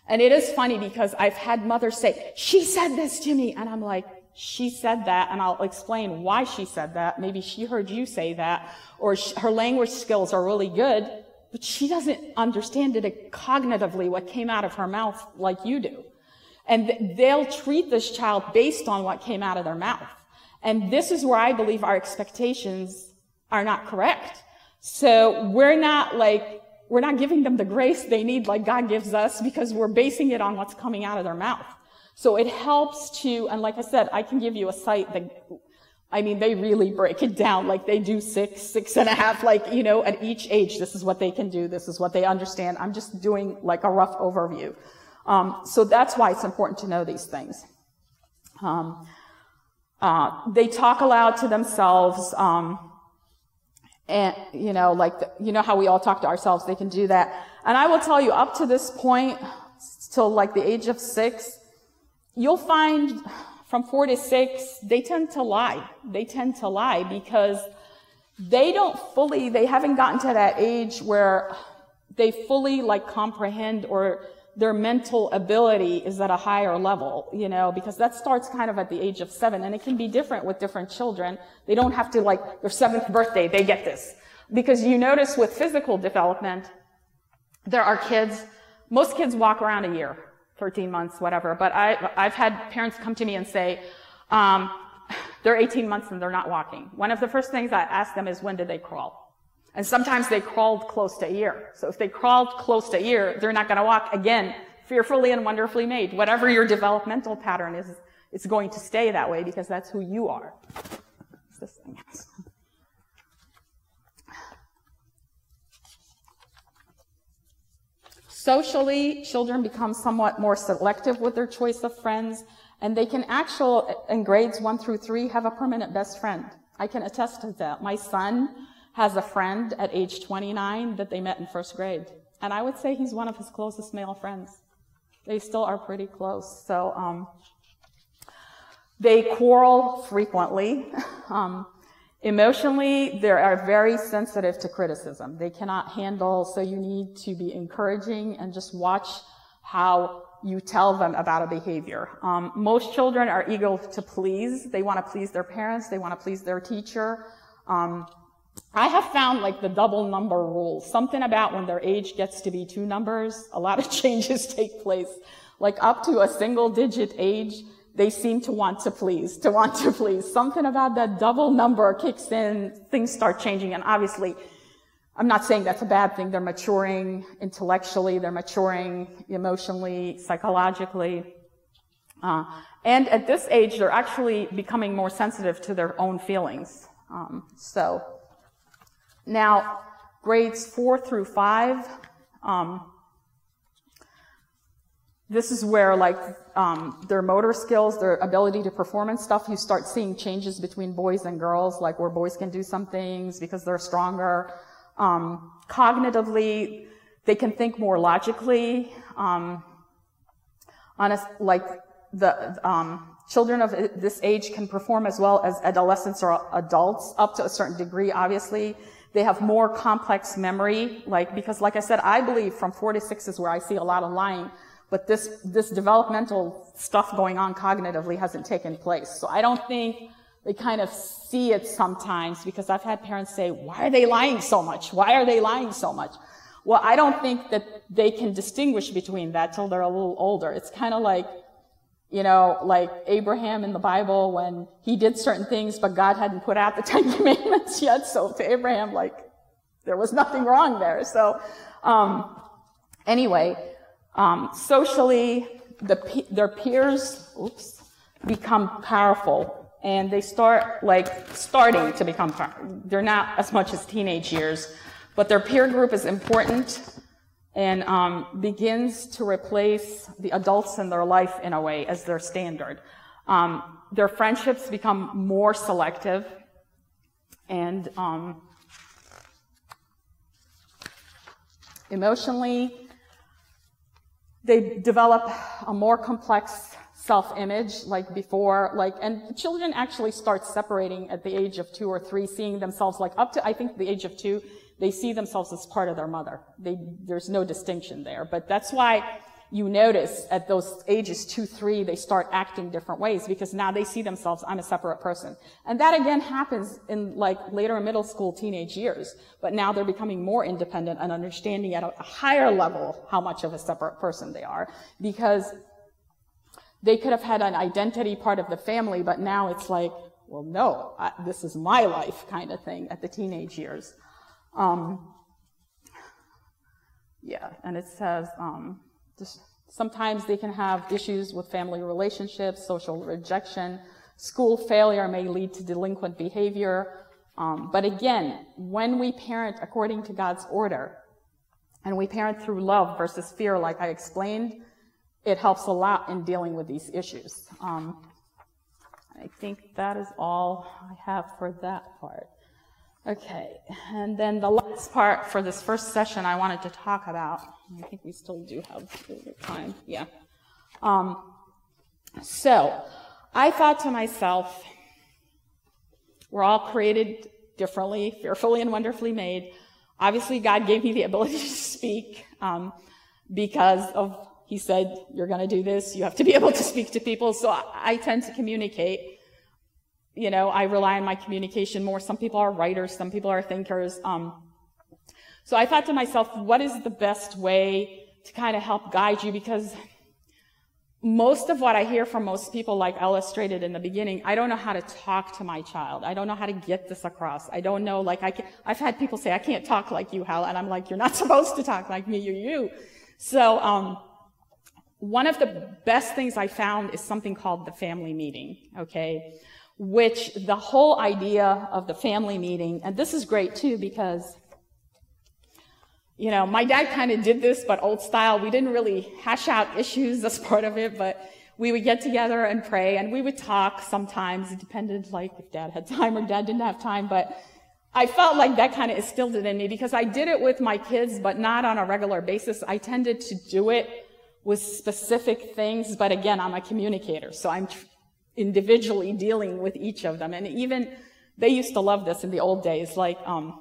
and it is funny because I've had mothers say, she said this to me. And I'm like, she said that. And I'll explain why she said that. Maybe she heard you say that or her language skills are really good, but she doesn't understand it cognitively what came out of her mouth like you do. And they'll treat this child based on what came out of their mouth. And this is where I believe our expectations are not correct. So we're not like we're not giving them the grace they need like God gives us because we're basing it on what's coming out of their mouth. So it helps to, and like I said, I can give you a site that, I mean, they really break it down. Like they do six, six and a half, like, you know, at each age, this is what they can do. This is what they understand. I'm just doing like a rough overview. Um, so that's why it's important to know these things. Um, uh, they talk aloud to themselves. Um, and, you know, like, the, you know how we all talk to ourselves, they can do that. And I will tell you, up to this point, till like the age of six, you'll find from four to six, they tend to lie. They tend to lie because they don't fully, they haven't gotten to that age where they fully like comprehend or their mental ability is at a higher level, you know, because that starts kind of at the age of seven and it can be different with different children. They don't have to like their seventh birthday, they get this. Because you notice with physical development, there are kids, most kids walk around a year, 13 months, whatever, but I, I've had parents come to me and say, um, they're 18 months and they're not walking. One of the first things I ask them is when did they crawl? And sometimes they crawled close to a year. So if they crawled close to a year, they're not going to walk again, fearfully and wonderfully made. Whatever your developmental pattern is, it's going to stay that way because that's who you are. What's this thing? Socially, children become somewhat more selective with their choice of friends, and they can actually, in grades one through three, have a permanent best friend. I can attest to that. My son, has a friend at age 29 that they met in first grade. And I would say he's one of his closest male friends. They still are pretty close. So, um, they quarrel frequently. (laughs) Um, emotionally, they are very sensitive to criticism. They cannot handle, so you need to be encouraging and just watch how you tell them about a behavior. Um, most children are eager to please. They want to please their parents. They want to please their teacher. Um, I have found like the double number rule, something about when their age gets to be two numbers, a lot of (laughs) changes take place. Like up to a single digit age, they seem to want to please, to want to please. Something about that double number kicks in, things start changing, and obviously, I'm not saying that's a bad thing. They're maturing intellectually, they're maturing emotionally, psychologically. Uh, and at this age, they're actually becoming more sensitive to their own feelings. Um, so, Now, grades four through five, um, this is where like um, their motor skills, their ability to perform and stuff, you start seeing changes between boys and girls, like where boys can do some things because they're stronger. Um, cognitively, they can think more logically. Um, honest, like the um, children of this age can perform as well as adolescents or adults up to a certain degree, obviously. They have more complex memory, like, because like I said, I believe from four to six is where I see a lot of lying, but this, this developmental stuff going on cognitively hasn't taken place. So I don't think they kind of see it sometimes because I've had parents say, why are they lying so much? Why are they lying so much? Well, I don't think that they can distinguish between that till they're a little older. It's kind of like, you know, like Abraham in the Bible when he did certain things, but God hadn't put out the (laughs) Ten Commandments yet. So to Abraham, like, there was nothing wrong there. So, um, anyway, um, socially, the, their peers, oops, become powerful and they start like starting to become they're not as much as teenage years but their peer group is important and um, begins to replace the adults in their life in a way as their standard. Um, their friendships become more selective and um, emotionally, they develop a more complex self-image like before like and children actually start separating at the age of two or three seeing themselves like up to i think the age of two they see themselves as part of their mother. They, there's no distinction there. But that's why you notice at those ages two, three, they start acting different ways because now they see themselves, I'm a separate person. And that again happens in like later middle school, teenage years. But now they're becoming more independent and understanding at a higher level how much of a separate person they are because they could have had an identity part of the family, but now it's like, well, no, I, this is my life kind of thing at the teenage years. Um, yeah, and it says um, sometimes they can have issues with family relationships, social rejection, school failure may lead to delinquent behavior. Um, but again, when we parent according to God's order, and we parent through love versus fear, like I explained, it helps a lot in dealing with these issues. Um, I think that is all I have for that part. Okay, and then the last part for this first session I wanted to talk about, I think we still do have time, yeah. Um, so, I thought to myself, we're all created differently, fearfully and wonderfully made. Obviously, God gave me the ability (laughs) to speak um, because of, He said, you're going to do this, you have to be able to speak to people, so I tend to communicate you know, I rely on my communication more. Some people are writers, some people are thinkers. Um, so I thought to myself, what is the best way to kind of help guide you? Because most of what I hear from most people, like illustrated in the beginning, I don't know how to talk to my child. I don't know how to get this across. I don't know, like, I can, I've had people say, I can't talk like you, Hal. And I'm like, you're not (laughs) supposed to talk like me, you're you. So, um, one of the best things I found is something called the family meeting, okay? Which the whole idea of the family meeting, and this is great too because, you know, my dad kind of did this, but old style. We didn't really hash out issues as part of it, but we would get together and pray and we would talk sometimes. It depended like if dad had (laughs) time or dad didn't have time, but I felt like that kind of instilled it in me because I did it with my kids, but not on a regular basis. I tended to do it with specific things, but again, I'm a communicator, so I'm individually dealing with each of them. And even they used to love this in the old days. Like um,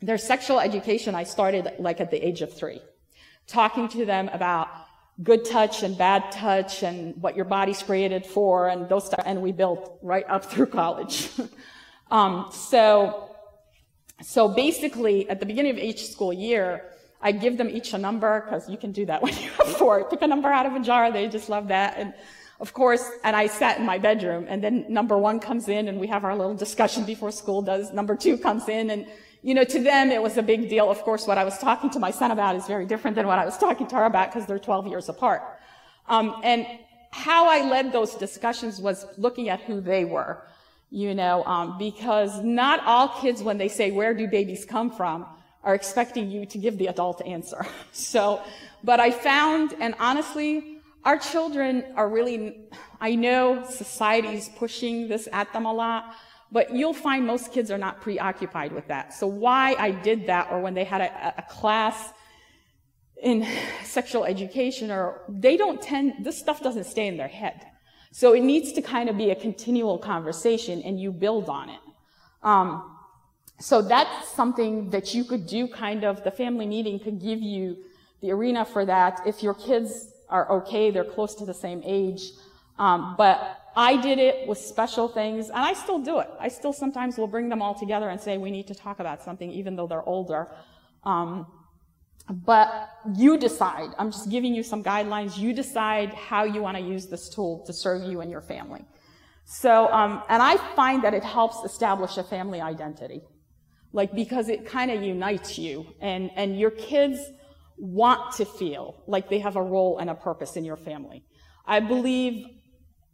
their sexual education, I started like at the age of three, talking to them about good touch and bad touch and what your body's created for and those stuff. And we built right up through (laughs) college. um, so, so basically, at the beginning of each school year, I give them each a number because you can do that (laughs) when you have four. Pick a number out of a jar. They just love that. And of course, and I sat in my bedroom, and then number one comes in, and we have our little discussion before school does. Number two comes in, and you know, to them it was a big deal. Of course, what I was talking to my son about is very different than what I was talking to her about because they're 12 years apart. Um, and how I led those discussions was looking at who they were. you know, um, because not all kids, when they say, where do babies come from, are expecting you to give the adult answer. (laughs) so, but I found, and honestly, our children are really, I know society's pushing this at them a lot, but you'll find most kids are not preoccupied with that. So why I did that, or when they had a, a class in (sighs) sexual education, or they don't tend, this stuff doesn't stay in their head. So it needs to kind of be a continual conversation and you build on it. Um, so that's something that you could do kind of, the family meeting could give you the arena for that. If your kids are okay, they're close to the same age. Um, but I did it with special things, and I still do it. I still sometimes will bring them all together and say, we need to talk about something, even though they're older. Um, but you decide. I'm just giving you some guidelines. You decide how you want to use this tool to serve you and your family. So, um, and I find that it helps establish a family identity. Like, because it kind of unites you, and, and your kids want to feel like they have a role and a purpose in your family. I believe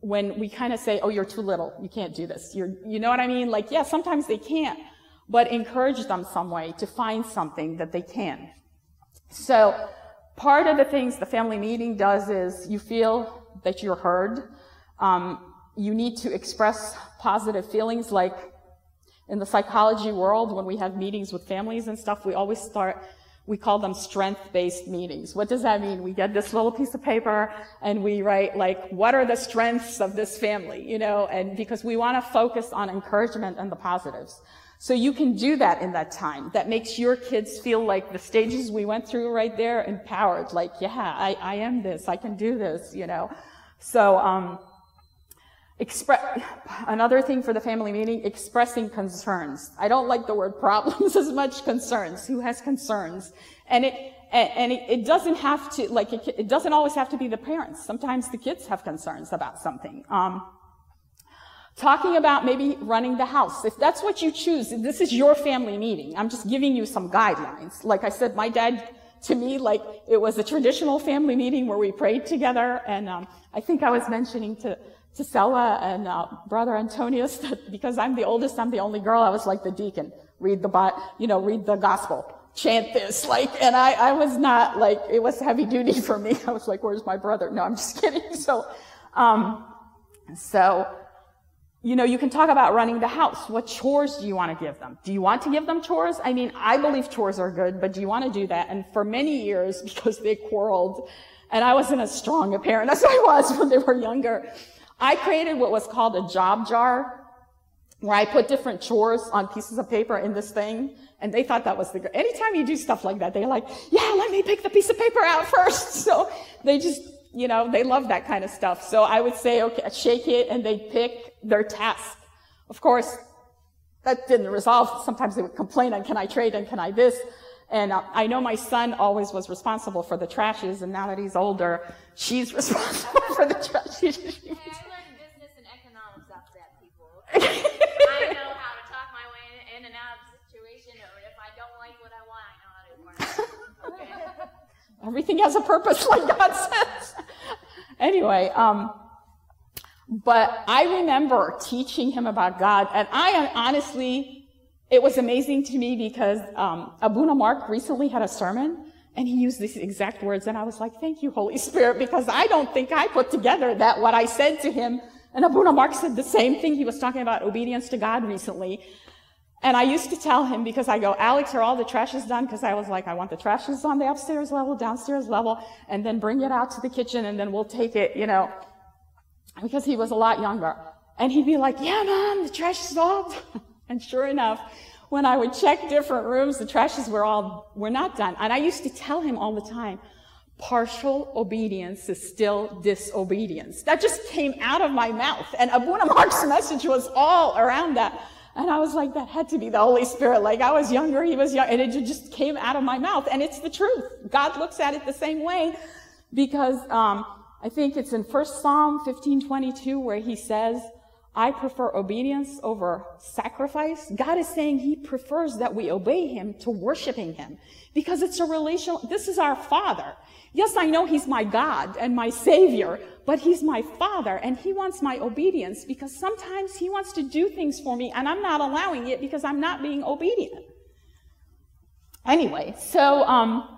when we kind of say, oh, you're too little, you can't do this. You're, you know what I mean? Like, yeah, sometimes they can't, but encourage them some way to find something that they can. So part of the things the family meeting does is you feel that you're heard. Um, you need to express positive feelings like in the psychology world, when we have meetings with families and stuff, we always start, we call them strength-based meetings. What does that mean? We get this little piece of paper and we write like, what are the strengths of this family? You know, and because we want to focus on encouragement and the positives. So you can do that in that time. That makes your kids feel like the stages we went through right there, empowered. Like, yeah, I, I am this. I can do this, you know. So, um, express, another thing for the family meeting, expressing concerns. I don't like the word (laughs) problems as much, concerns. Who has concerns? And it, and, it, it, doesn't have to, like, it, it, doesn't always have to be the parents. Sometimes the kids have concerns about something. Um, Talking about maybe running the house. If that's what you choose, this is your family meeting. I'm just giving you some guidelines. Like I said, my dad, to me, like it was a traditional family meeting where we prayed together. And um, I think I was mentioning to, to Sella and uh, brother Antonius (laughs) that because I'm the oldest, I'm the only girl, I was like the deacon. Read the, you know, read the gospel chant this, like, and I, I was not like, it was heavy duty (laughs) for me. I was like, where's my brother? No, I'm just (laughs) kidding. So, um, so, you know, you can talk about running the house. What chores do you want to give them? Do you want to give them chores? I mean, I believe chores are good, but do you want to do that? And for many years, because they quarreled, and I wasn't as strong a parent as I was when they were younger, I created what was called a job jar, where I put different chores on pieces of paper in this thing, and they thought that was the, anytime you do stuff like that, they're like, yeah, let me pick the piece of paper out (laughs) first. So they just you know, they love that kind of stuff. So I would say, okay, shake it, and they'd pick their task. Of course, that didn't resolve. Sometimes they would complain and can I trade and can I this? And uh, I know my son always was responsible for the trashes, and now that he's older, she's (laughs) responsible for the trashes. hey, I learned business and economics off that, people. (laughs) I know how to talk my way in and out of the situation, or if I don't like what I want, I know how to work. Okay. (laughs) Everything has a purpose, like God says. anyway, um, but I remember teaching him about God, and I honestly, it was amazing to me because um, Abuna Mark recently had a sermon, and he used these exact words, and I was like, "Thank you, Holy Spirit," because I don't think I put together that what I said to him. And Abuna Mark said the same thing. He was talking about obedience to God recently, and I used to tell him because I go, Alex, are all the trashes done? Because I was like, I want the trashes on the upstairs level, downstairs level, and then bring it out to the kitchen, and then we'll take it, you know, because he was a lot younger. And he'd be like, Yeah, mom, the trash is all done. (laughs) and sure enough, when I would check different rooms, the trashes were all were not done. And I used to tell him all the time, partial obedience is still disobedience. That just came out of my mouth. And Abuna Mark's (laughs) message was all around that. And I was like, that had to be the Holy Spirit. Like I was younger, he was young, and it just came out of my mouth. And it's the truth. God looks at it the same way because um, I think it's in First Samuel 1522 where he says, I prefer obedience over sacrifice. God is saying he prefers that we obey him to worshiping him because it's a relational, this is our father. Yes, I know he's my God and my savior, but he's my father and he wants my obedience because sometimes he wants to do things for me and I'm not allowing it because I'm not being obedient. Anyway, so, um,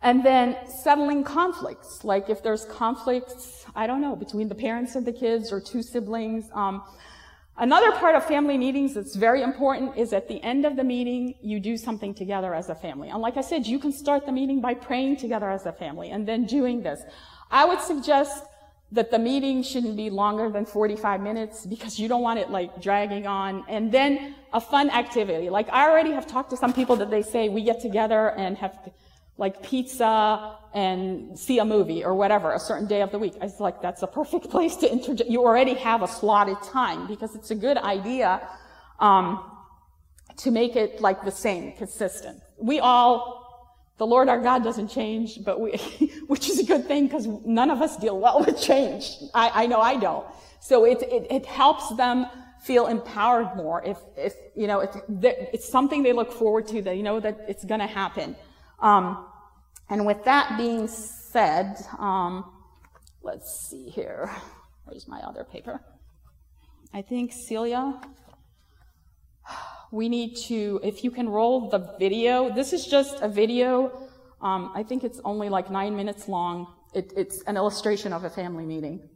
and then settling conflicts, like if there's conflicts, I don't know, between the parents and the kids or two siblings. Um, another part of family meetings that's very important is at the end of the meeting, you do something together as a family. And like I said, you can start the meeting by praying together as a family and then doing this. I would suggest that the meeting shouldn't be longer than 45 minutes because you don't want it like dragging on. And then a fun activity. Like I already have talked to some people that they say we get together and have like pizza and see a movie or whatever, a certain day of the week. I was like, that's a perfect (laughs) place to introduce. You already have a slotted time because it's a good idea um, to make it like the same, consistent. We all, the Lord our God doesn't change, but we, (laughs) which is a good thing because none of us deal well with change. I, I know I don't. So it, it, it helps them feel empowered more if, if you know, it's, it's something they look forward to, that you know that it's going to happen. Um, and with that being said, um, let's see here. Where's my other paper? I think Celia, we need to, if you can roll the video, this is just a video. Um, I think it's only like nine minutes long. It, it's an illustration of a family meeting.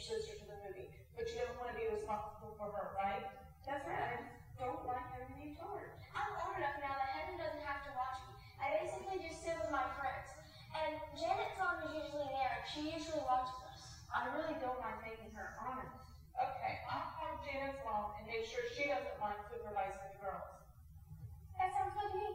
Mind taking your sister to the movie, but you don't want to be responsible for her, right? That's right. I just don't like having to be in charge. I'm old enough now that Heather doesn't have to watch me. I basically just sit with my friends. And Janet's mom is usually there, and she usually watches us. I really don't mind taking her, honest. Okay, I'll call Janet's mom and make sure she doesn't mind supervising the girls. That sounds good to me.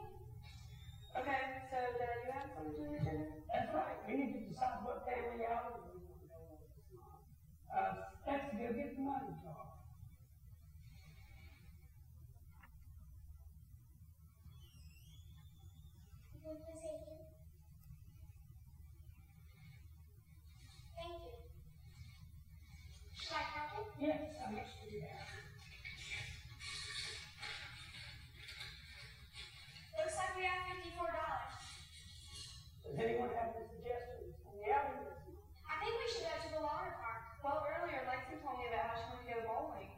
Okay, so Dad, you have something to do agenda? That's right, we need to decide what family outing we want to go on this month. Uh, let's go get the money talk. Can we please thank you? Thank you. Should I count it? Yes, I guess we do that. Looks like we have fifty-four dollars. Does anyone have any suggestions on the outing this month? I think we should go to the water park. Well, earlier Lexi told me about how she wanted to go bowling.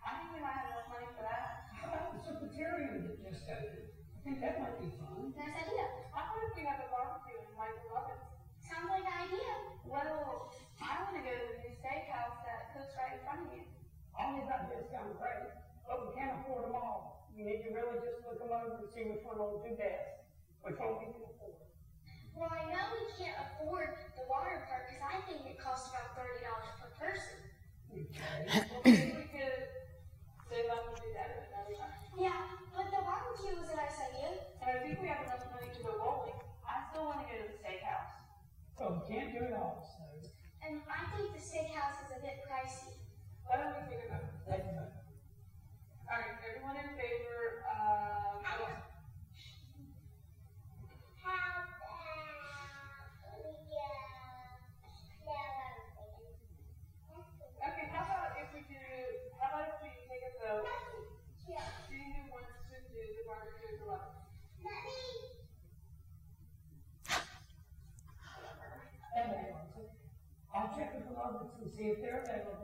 I think we might have enough money for that. How about the Secretariat that just opened? I think that might be fun. Nice idea. How about if we have a barbecue and invite the Robbins? Sounds like an idea. Well, I want to go to the new steakhouse that cooks right in front of you. All these ideas sound great, but we can't afford them all. We need to really just look them over and see which one will do best, which one we can afford. Well, I know we can't afford the water park because I think it costs about thirty dollars per person. Okay. Well, maybe we could save up and do that at another time. Yeah, but the barbecue was a nice idea. And I think we have enough money to go bowling. I still want to go to the steakhouse. Well, we can't do it all, so And I think the steakhouse is a bit pricey. Why don't we take a vote? let's vote. All right, everyone in favor of, oh, okay, how about if we do, how about if we take a vote? See who wants to do the barbecue at the Robbins? Anyway, I'll check with the Roberts and see if they're available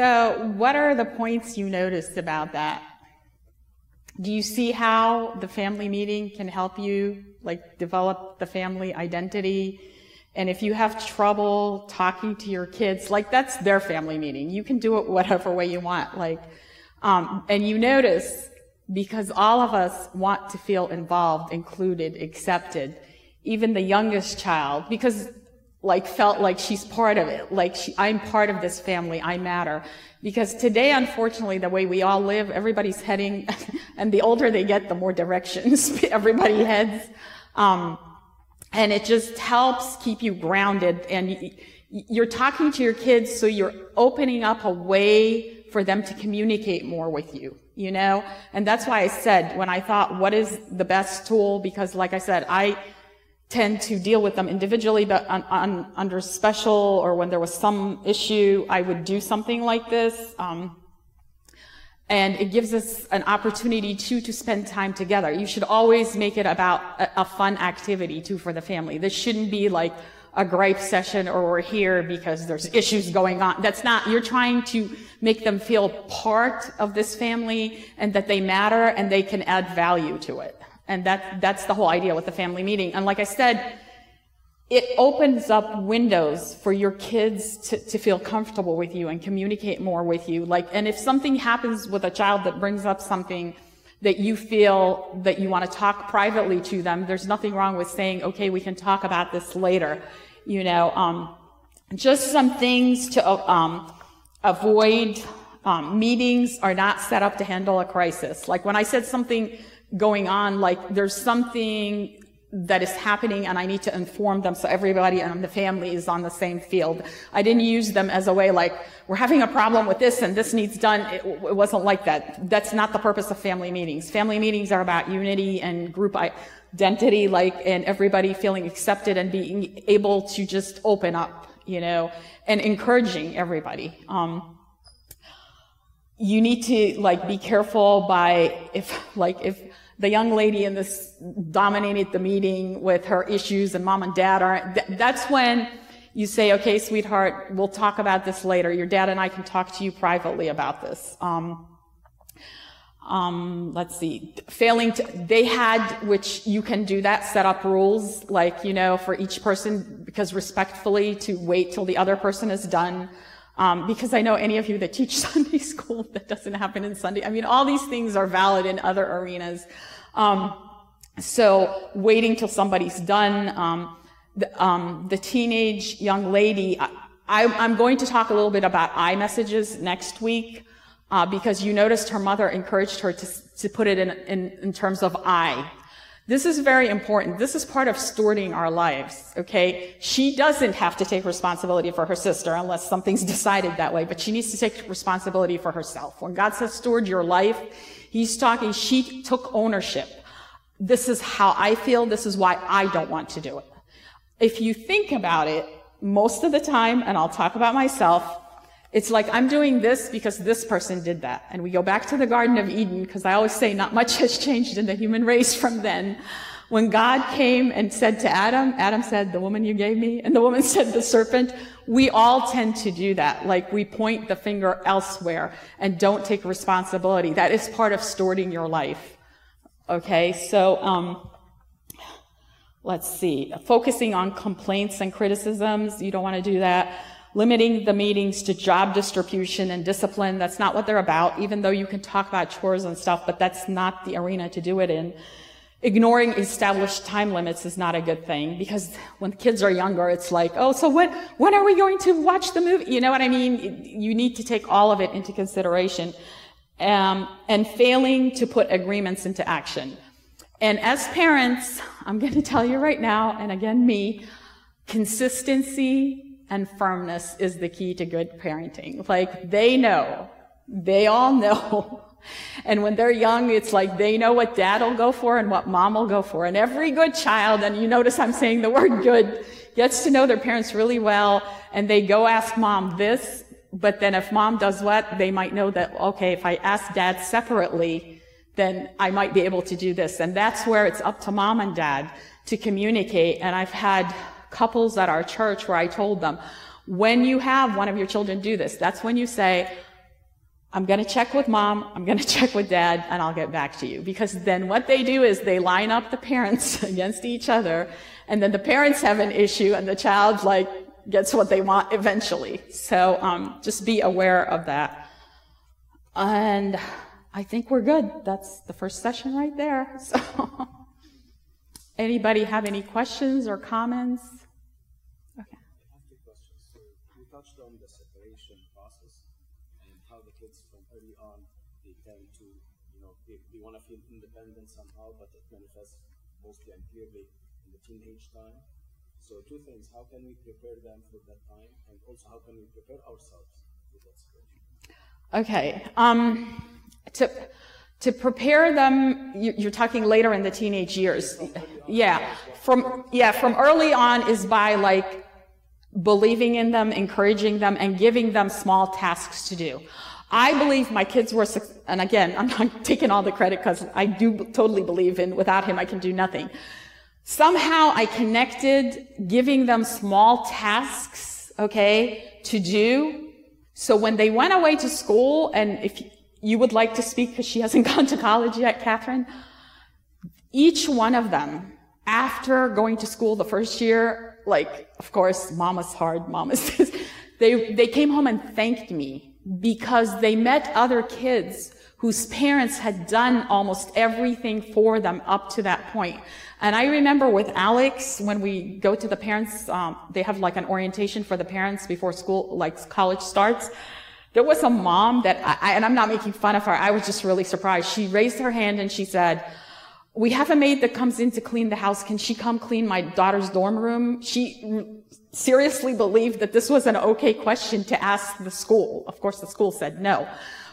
So, what are the points you noticed about that? Do you see how the family meeting can help you like develop the family identity? And if you have trouble talking to your kids, like that's their family meeting. You can do it whatever way you want. Like, um, and you notice because all of us want to feel involved, included, accepted, even the youngest child, because like felt like she's part of it. Like she, I'm part of this family. I matter. Because today, unfortunately, the way we all live, everybody's heading, (laughs) and the older they get, the more directions (laughs) everybody heads. Um, and it just helps keep you grounded. And you're talking to your kids, so you're opening up a way for them to communicate more with you, you know? And that's why I said, when I thought, what is the best tool? Because like I said, I, tend to deal with them individually, but on, on, under special or when there was some issue, I would do something like this. Um, and it gives us an opportunity too to spend time together. You should always make it about a, a fun activity too for the family. This shouldn't be like a gripe session or we're here because there's issues going on. That's not, you're trying to make them feel part of this family and that they matter and they can add value to it. And that, that's the whole idea with the family meeting. And like I said, it opens up windows for your kids to, to feel comfortable with you and communicate more with you. Like, and if something happens with a child that brings up something that you feel that you want to talk privately to them, there's nothing wrong with saying, okay, we can talk about this later. You know, um, just some things to um, avoid. Um, meetings are not set up to handle a crisis. Like when I said something going on, like there's something that is happening and I need to inform them so everybody and the family is on the same field. I didn't use them as a way like, we're having a problem with this and this needs done. It, it wasn't like that. That's not the purpose of family meetings. Family meetings are about unity and group identity, like, and everybody feeling accepted and being able to just open up, you know, and encouraging everybody. Um, you need to like be careful by if like if the young lady in this dominated the meeting with her issues and mom and dad aren't th- that's when you say okay sweetheart we'll talk about this later. Your dad and i can talk to you privately about this. Um, um, let's see. Failing to they had which you can do that set up rules like you know for each person because respectfully to wait till the other person is done um, because I know any of you that teach (laughs) Sunday school, that doesn't happen in Sunday. I mean, all these things are valid in other arenas. Um, so waiting till somebody's done. Um, the, um, the, teenage young lady, I, am going to talk a little bit about I messages next week. Uh, because you noticed her mother encouraged her to, to put it in, in, in terms of I. This is very important. This is part of stewarding our lives, okay? She doesn't have to take responsibility for her sister unless something's decided that way, but she needs to take responsibility for herself. When God says steward your life, He's talking, she took ownership. This is how I feel. This is why I don't want to do it. If you think about it, most of the time, and I'll talk about myself, it's like I'm doing this because this person did that. And we go back to the Garden of Eden because I always say not much (laughs) has changed in the human race from then. When God came and said to Adam, Adam said, the woman you gave me, and the woman (laughs) said, the serpent, we all tend to do that. Like we point the finger elsewhere and don't take responsibility. That is part of stewarding your life. Okay, so, um, let's see. Focusing on complaints and criticisms, you don't want to do that. Limiting the meetings to job distribution and discipline. That's not what they're about, even though you can talk about chores and stuff, but that's not the arena to do it in. Ignoring established time limits is not a good thing because when kids are younger, it's like, oh, so when, when are we going to watch the movie? You know what I mean? You need to take all of it into consideration. Um, and failing to put agreements into action. And as parents, I'm going to tell you right now, and again, me, consistency and firmness is the key to good parenting. Like, they know. They all know. (laughs) And when they're young, it's like they know what dad will go for and what mom will go for. And every good child, and you notice I'm saying the word good, gets to know their parents really well, and they go ask mom this, but then if mom does what, they might know that, okay, if I ask dad separately, then I might be able to do this. And that's where it's up to mom and dad to communicate. And I've had couples at our church where I told them, when you have one of your children do this, that's when you say, I'm going to check with mom, I'm going (laughs) to check with dad, and I'll get back to you. Because then what they do is they line up the parents (laughs) against each other, and then the parents have an issue, and the child like gets what they want eventually. So um, just be aware of that. And I think we're good. That's the first session right there. (laughs) So, anybody have any questions or comments? Okay. I have two questions. So you touched on the separation process and how the kids from early on they tend to, you know, they, they want to feel independent somehow, but it manifests mostly and clearly in the teenage time. So two things: how can we prepare them for that time, and also how can we prepare ourselves for that situation? Okay. Um, to, to prepare them, you're talking later in the teenage years. Yeah. From, yeah, from early on is by like believing in them, encouraging them, and giving them small tasks to do. I believe my kids were, and again, I'm not (laughs) taking all the credit because I do totally believe in without him I can do nothing. Somehow I connected giving them small tasks, okay, to do. So when they went away to school, and if you would like to speak because she hasn't (laughs) gone to college yet, Catherine. Each one of them, after going to school the first year, like, of course, mama's hard, mama's (laughs) this, they, they came home and thanked me because they met other kids whose parents had done almost everything for them up to that point. And I remember with Alex, when we go to the parents, um, they have like an orientation for the parents before school, like college starts. There was a mom that, I, and I'm not making fun of her, I was just really surprised. She raised her hand and she said, we have a maid that comes in to clean the house. Can she come clean my daughter's dorm room? She seriously believed that this was an okay question to ask the school. Of course, the school said no.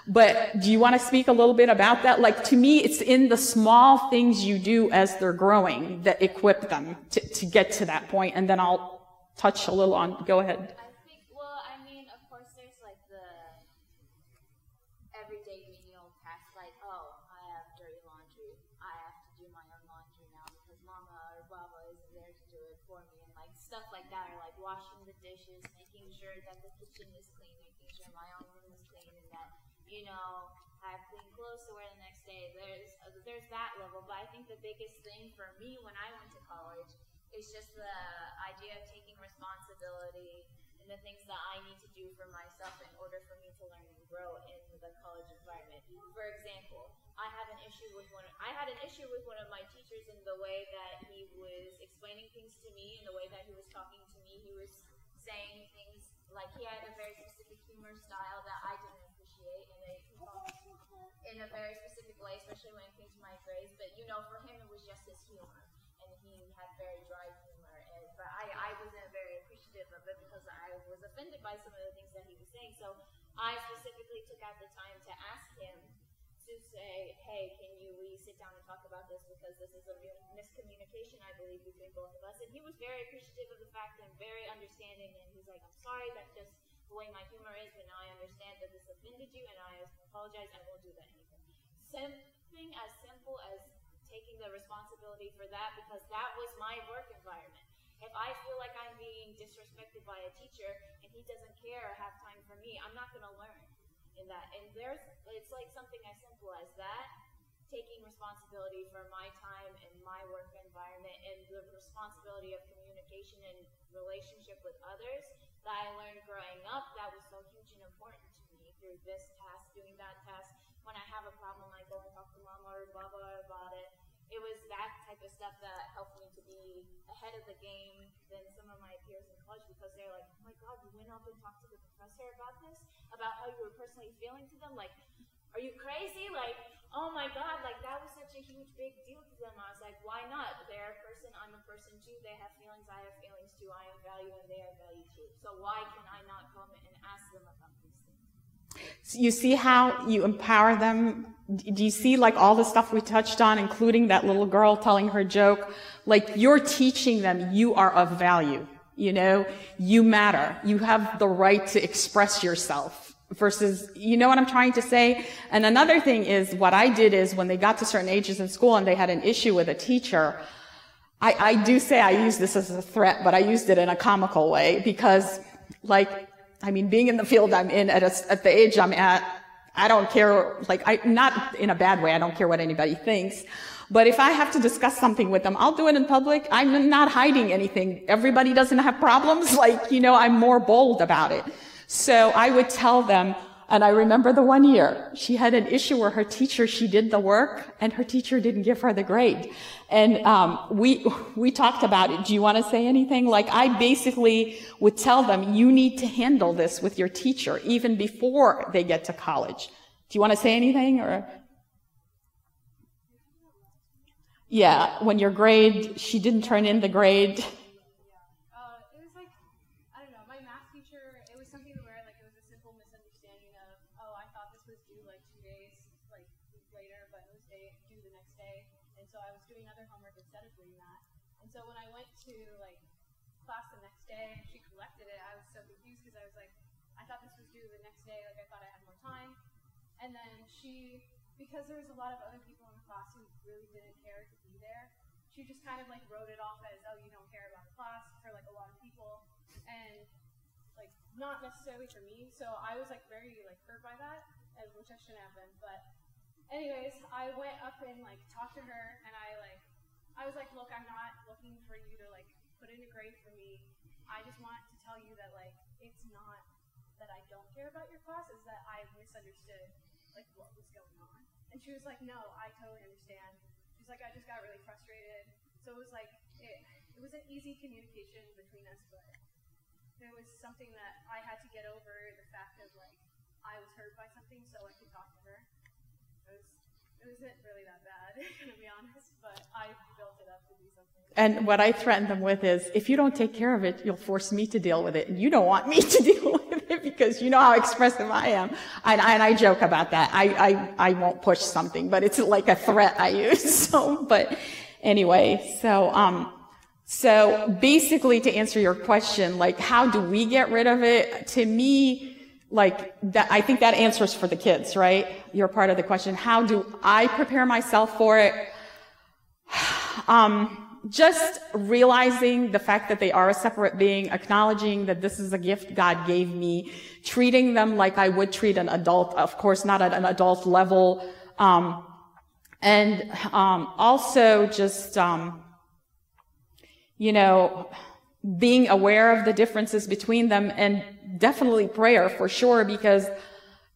But do you want to speak a little bit about that? Like to me, it's in the small things you do as they're growing that equip them to, to get to that point. And then I'll touch a little on, go ahead. you know, have clean clothes to wear the next day. There's uh, there's that level, but I think the biggest thing for me when I went to college is just the idea of taking responsibility and the things that I need to do for myself in order for me to learn and grow in the college environment. For example, I have an issue with one. I had an issue with one of my teachers in the way that he was explaining things to me, in the way that he was talking to me. He was saying things like he had a very specific humor style that I didn't in a very specific way, especially when it came to my grades. But you know, for him, it was just his humor, and he had very dry humor. And but I, I wasn't very appreciative of it because I was offended by some of the things that he was saying. So I specifically took out the time to ask him to say, hey, can you we sit down and talk about this because this is a miscommunication, I believe, between both of us. And he was very appreciative of the fact and very understanding. And he's like, I'm sorry, that just the way my humor is, now I understand that this offended you, and I apologize. I won't do that anymore. Something as simple as taking the responsibility for that, because that was my work environment. If I feel like I'm being disrespected by a teacher and he doesn't care or have time for me, I'm not going to learn in that. And there's, it's like something as simple as that taking responsibility for my time and my work environment and the responsibility of communication and relationship with others that I learned growing up that was so huge and important to me through this task, doing that task. When I have a problem, I go and talk to mom or baba about it. It was that type of stuff that helped me to be ahead of the game than some of my peers in college because they're like, oh my god, you went up and talked to the professor about this, about how you were personally feeling to them. Like, are you crazy? Like, oh my god, like that was such a huge big deal to them. I was like, why not? They're a person, I'm a person too. They have feelings, I have feelings too. I am value and they are value too. So why can I not come and ask them about these things? You see how you empower them? Do you see like all the stuff we touched on, including that little girl telling her joke? Like you're teaching them you are of value. You know, you matter. You have the right to express yourself versus, you know what I'm trying to say? And another thing is what I did is when they got to certain ages in school and they had an issue with a teacher, I, I do say I use this as a threat, but I used it in a comical way because like, I mean, being in the field I'm in at, a, at the age I'm at, I don't care, like, I, not in a bad way, I don't care what anybody thinks. But if I have to discuss something with them, I'll do it in public. I'm not hiding anything. Everybody doesn't have problems. (laughs) Like, you know, I'm more bold about it. So I would tell them, and I remember the one year she had an issue where her teacher, she did the work and her teacher didn't give her the grade. And, um, we, we talked about it. Do you want to say anything? Like I basically would tell them, you need to handle this with your teacher even before they get to college. Do you want to say anything or? Yeah, when your grade, she didn't turn in the grade. And she collected it, I was so confused because I was like, I thought this was due the next day, like I thought I had more time. And then she, because there was a lot of other people in the class who really didn't care to be there, she just kind of like wrote it off as, oh, you don't care about the class for like a lot of people, and like not necessarily for me. So I was like very like hurt by that, and, which I shouldn't have been. But anyways, I went up and like talked to her, and I like I was like, look, I'm not looking for you to like put in a grade for me. I just want to tell you that like it's not that I don't care about your class, is that I misunderstood like what was going on. And she was like, no, I totally understand. She's like, I just got really frustrated. So it was like, it, it was an easy communication between us, but it was something that I had to get over the fact of like, I was hurt by something so I could talk to her. Wasn't really that bad, (laughs) to be honest, but I built it up to be something. And what I threaten them with is, if you don't take care of it, you'll force me to deal with it. And you don't want me (laughs) to deal with it because you know how expressive I am. And, and I joke about that. I, I, I won't push something, but it's like a threat I use. (laughs) So, but anyway, so, um, so basically to answer your question, like how do we get rid of it? To me, like that, I think that answers for the kids, right? You're part of the question. How do I prepare myself for it? (sighs) Um, just realizing the fact that they are a separate being, acknowledging that this is a gift God gave me, treating them like I would treat an adult, of course, not at an adult level, um, and um, also just, um, you know, being aware of the differences between them and definitely prayer for sure because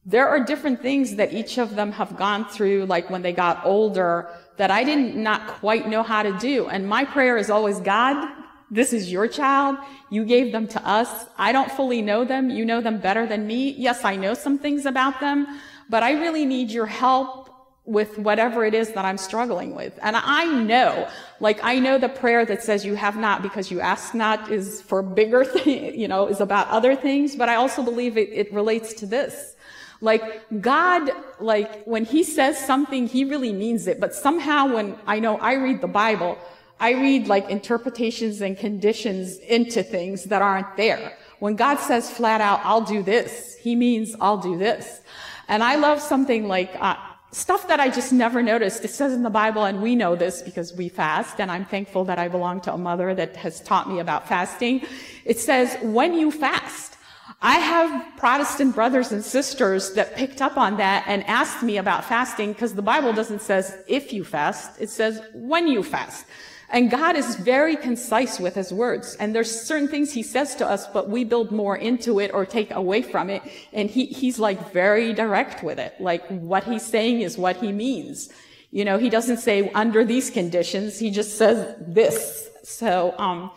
there are different things that each of them have gone through, like when they got older, that I didn't not quite know how to do. And my prayer is always, God, this is your child. You gave them to us. I don't fully know them. You know them better than me. Yes, I know some things about them, but I really need your help with whatever it is that I'm struggling with. And I know, like I know the prayer that says you have not because you ask not is for bigger (laughs) you know, is about other things, but I also believe it, it relates to this. Like God, like when he says something, he really means it. But somehow when I know I read the Bible, I read like interpretations and conditions into things that aren't there. When God says flat out, I'll do this, he means I'll do this. And I love something like, uh, stuff that I just never noticed. It says in the Bible, and we know this because we fast, and I'm thankful that I belong to a mother that has taught me about fasting. It says, when you fast, I have Protestant brothers and sisters that picked up on that and asked me about fasting because the Bible doesn't says if you fast, it says when you fast. And God is very concise with his words. And there's certain things he says to us, but we build more into it or take away from it. And he, he's like very direct with it. Like what he's saying is what he means. You know, he doesn't say under these conditions. He just says this. So, um,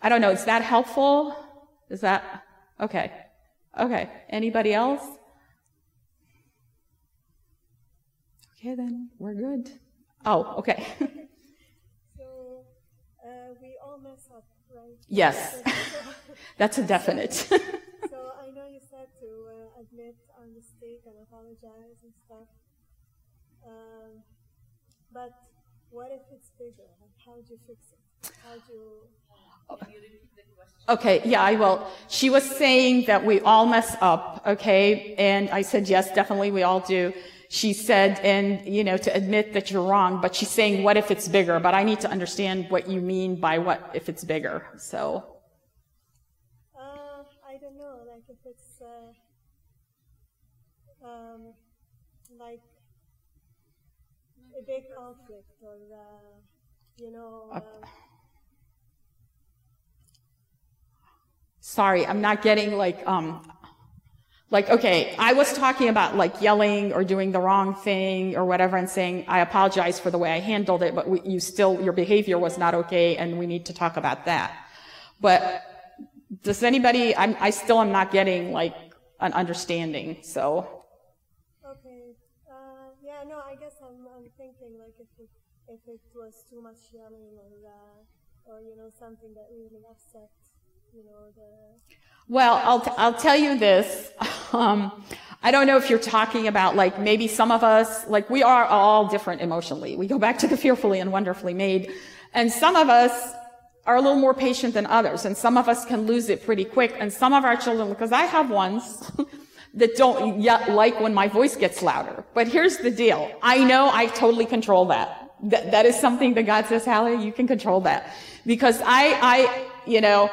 I don't know. Is that helpful? Is that okay? Okay. Anybody else? Okay, then we're good. Oh, okay. (laughs) Yes, (laughs) that's a (laughs) definite. so (laughs) I know you said to uh, admit our mistake and apologize and stuff. Um, but what if it's bigger? how do you fix it? How do you Okay, yeah, I will. She was saying that we all mess up, okay? And I said, yes, definitely we all do. She said, and, you know, to admit that you're wrong, but she's saying, what if it's bigger? But I need to understand what you mean by what if it's bigger, so. Uh, I don't know, like if it's, uh, um, like a big conflict or, uh, you know, uh, sorry, I'm not getting like, um, like, okay, I was talking about like yelling or doing the wrong thing or whatever and saying, I apologize for the way I handled it, but we, you still, your behavior was not okay and we need to talk about that. But does anybody, I'm, I still am not getting like an understanding, so. Okay. Uh, yeah, no, I guess I'm, I'm thinking like if it, if it was too much yelling or, uh, or, you know, something that really upset well, I'll, t- I'll tell you this. (laughs) Um, I don't know if you're talking about like maybe some of us, like we are all different emotionally. We go back to the fearfully and wonderfully made. And some of us are a little more patient than others. And some of us can lose it pretty quick. And some of our children, because I have ones (laughs) that don't yet like when my voice gets louder. But here's the deal. I know I totally control that. That, that is something that God says, Hallie, you can control that. Because I, I, you know,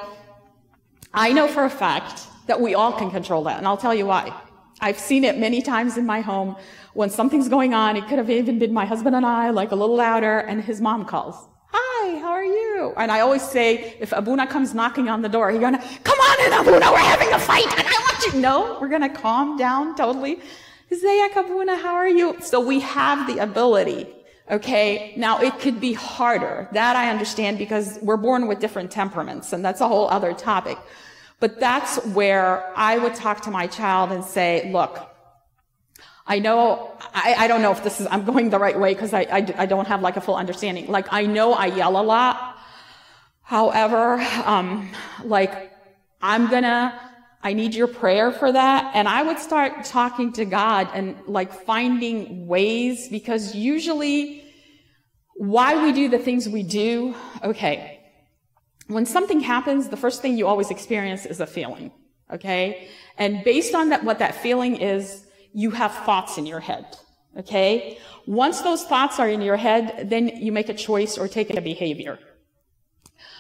I know for a fact that we all can control that, and I'll tell you why. I've seen it many times in my home when something's going on. It could have even been my husband and I, like a little louder, and his mom calls. Hi, how are you? And I always say, if Abuna comes knocking on the door, he's gonna, come on in, Abuna, we're having a fight, and I want you. No, we're gonna calm down totally. Zayak Abuna, how are you? So we have the ability Okay. Now it could be harder. That I understand because we're born with different temperaments and that's a whole other topic. But that's where I would talk to my child and say, look, I know, I, I don't know if this is, I'm going the right way because I, I, I, don't have like a full understanding. Like I know I yell a lot. However, um, like I'm gonna, I need your prayer for that. And I would start talking to God and like finding ways because usually why we do the things we do, okay. When something happens, the first thing you always experience is a feeling, okay? And based on that, what that feeling is, you have thoughts in your head, okay? Once those thoughts are in your head, then you make a choice or take a behavior.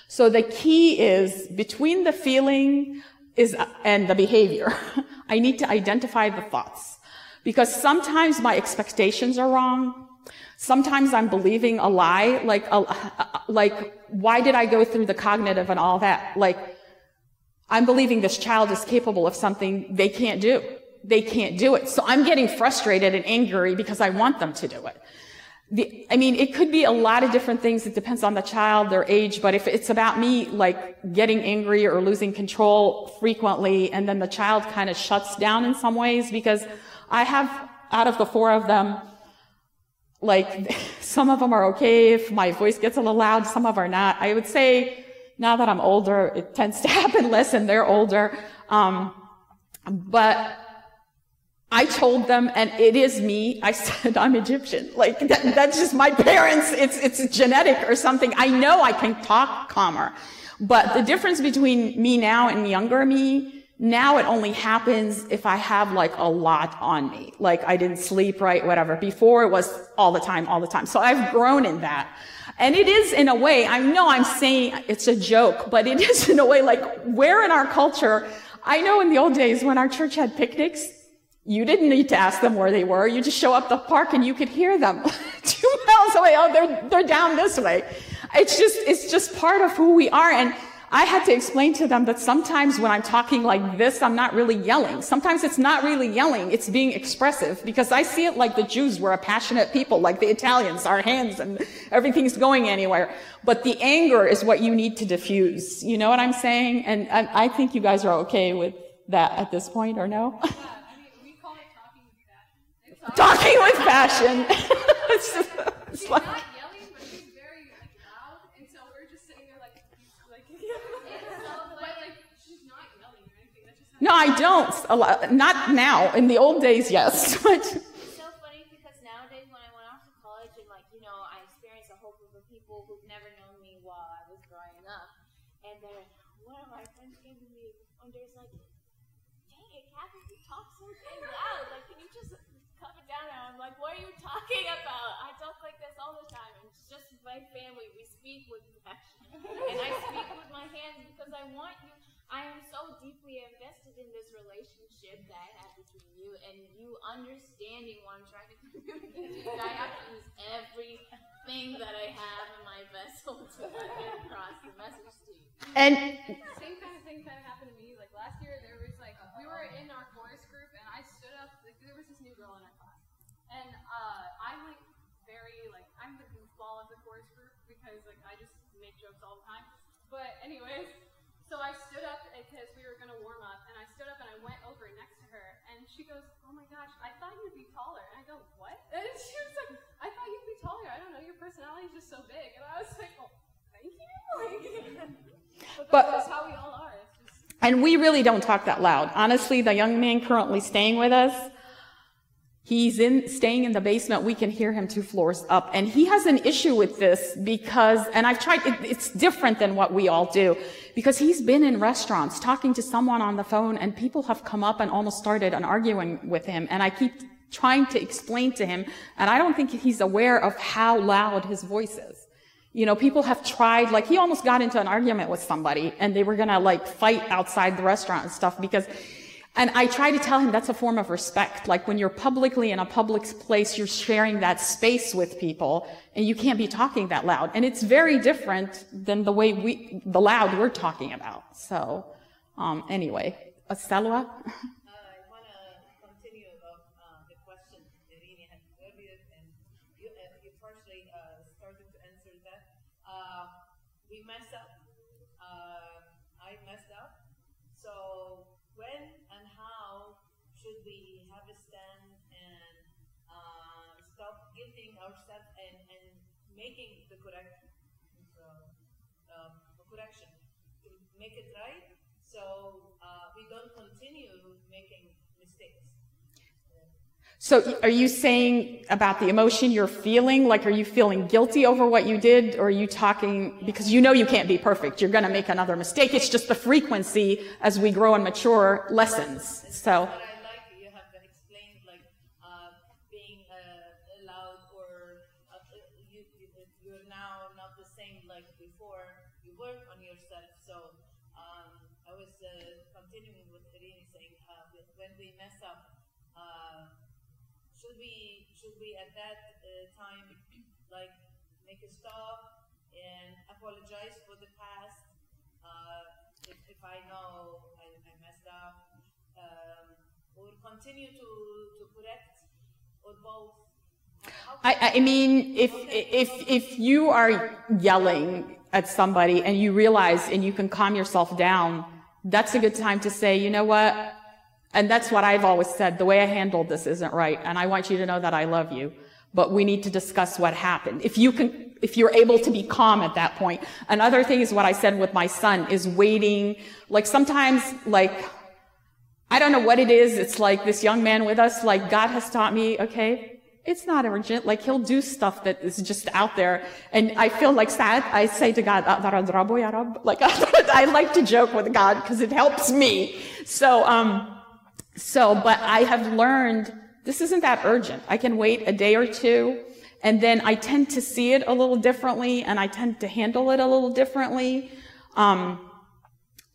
So the key is between the feeling is, and the behavior. (laughs) I need to identify the thoughts because sometimes my expectations are wrong. Sometimes I'm believing a lie, like, a, like, why did I go through the cognitive and all that? Like, I'm believing this child is capable of something they can't do. They can't do it. So I'm getting frustrated and angry because I want them to do it. The, I mean, it could be a lot of different things. It depends on the child, their age, but if it's about me, like getting angry or losing control frequently, and then the child kind of shuts down in some ways because I have, out of the four of them, like some of them are okay if my voice gets a little loud, some of are not. I would say now that I'm older, it tends to (laughs) happen less and they're older. Um, but I told them, and it is me. I (laughs) said, I'm Egyptian. Like, that, that's just my parents. It's, it's genetic or something. I know I can talk calmer. But the difference between me now and younger me, now it only happens if I have like a lot on me. Like I didn't sleep right, whatever. Before it was all the time, all the time. So I've grown in that. And it is in a way, I know I'm saying it's a joke, but it (laughs) is in a way like where in our culture, I know in the old days when our church had picnics, you didn't need to ask them where they were. You just show up the park and you could hear them. (laughs) Two miles away. oh, they're, they're down this way. It's just, it's just part of who we are. And I had to explain to them that sometimes when I'm talking like this, I'm not really yelling. Sometimes it's not really yelling, it's being expressive because I see it like the Jews were a passionate people, like the Italians, our hands and everything's going anywhere. But the anger is what you need to diffuse. You know what I'm saying? And I, I think you guys are okay with that at this point, or no? Yeah, I mean, we call it talking with passion. Talking with passion. (laughs) it's, it's like, not yelling, but she's very like loud, and so we're just sitting there like, like, but like she's not yelling or anything. That's just how no, I don't. A lot, not now. In the old days, yes. (laughs) It's so funny because nowadays when I went off to college and like, you know, I experienced a whole group of people who've never known me while I was growing up. And then one of my friends came to me one day and was like, Dang it, Kathy, you talk so loud. Like, can you just cut it down? And I'm like, What are you talking about? I talk like this all the time. It's just my family. We speak with passion. And I speak with my hands because I want you. I am so deeply invested in this relationship that I have between you and you understanding what I'm trying to (laughs) communicate to you. I have to use everything that I have in my vessel to get across the message to you. and Same kind of thing kind of happened to me. Like last year, there was like we were in our chorus group, and I stood up. Like there was this new girl in our class, and uh, I'm like very like I'm the goofball of the chorus group because like I just make jokes all the time. But anyways, so I stood up because we were gonna warm up, and I stood up and I went over next to her, and she goes, "Oh my gosh, I thought you'd be taller." And I go, "What?" (laughs) And she was like, "I thought you'd be taller. I don't know, your personality is just so big." And I was like, "Oh, thank you." (laughs) Like, But- that's how we all are. It's just And we really don't talk that loud. Honestly, the young man currently staying with us, he's in, staying in the basement. We can hear him two floors up. And he has an issue with this because, and I've tried, it, it's different than what we all do because he's been in restaurants talking to someone on the phone and people have come up and almost started an arguing with him. And I keep trying to explain to him, and I don't think he's aware of how loud his voice is. You know, people have tried, like he almost got into an argument with somebody and they were gonna like fight outside the restaurant and stuff because, and I try to tell him that's a form of respect. Like when you're publicly in a public place, you're sharing that space with people and you can't be talking that loud. And it's very different than the way we, the loud we're talking about. So, um, anyway, uh, (laughs) Salwa? Uh, I want to continue about uh, the question Irene had earlier, and you, uh, you partially uh, started to answer that. Uh, we messed up. Uh, I messed up. So when and how should we have a stand and uh, stop guilting ourselves and, and making the correct so, um, correction to make it right? So continue making mistakes. So are you saying about the emotion you're feeling? Like, are you feeling guilty over what you did? Or are you talking, because you know you can't be perfect. You're going to make another mistake. It's just the frequency as we grow and mature lessens. So, What I like, you have explained like uh, being uh, loud or uh, you, you, you're now not the same like before. You work on yourself. So um, I was uh, continuing with Irene saying uh, with- when we mess up, uh, should we should we at that uh, time like make a stop and apologize for the past? Uh, if, I know I, I messed up, um, or continue to, to correct or both? I, I mean, if, if, if you are yelling at somebody and you realize and you can calm yourself down, that's a good time to say, you know what? And that's what I've always said. The way I handled this isn't right. And I want you to know that I love you. But we need to discuss what happened. If you can, if you're able to be calm at that point. Another thing is what I said with my son is waiting. Like sometimes, like, I don't know what it is. It's like this young man with us, like God has taught me, okay, it's not urgent. Like he'll do stuff that is just out there. And I feel like sad. I say to God, "Ah, "Adradrabo ya Rab." like (laughs) I like to joke with God because it helps me. So, um, so, but I have learned this isn't that urgent. I can wait a day or two. And then I tend to see it a little differently and I tend to handle it a little differently. Um,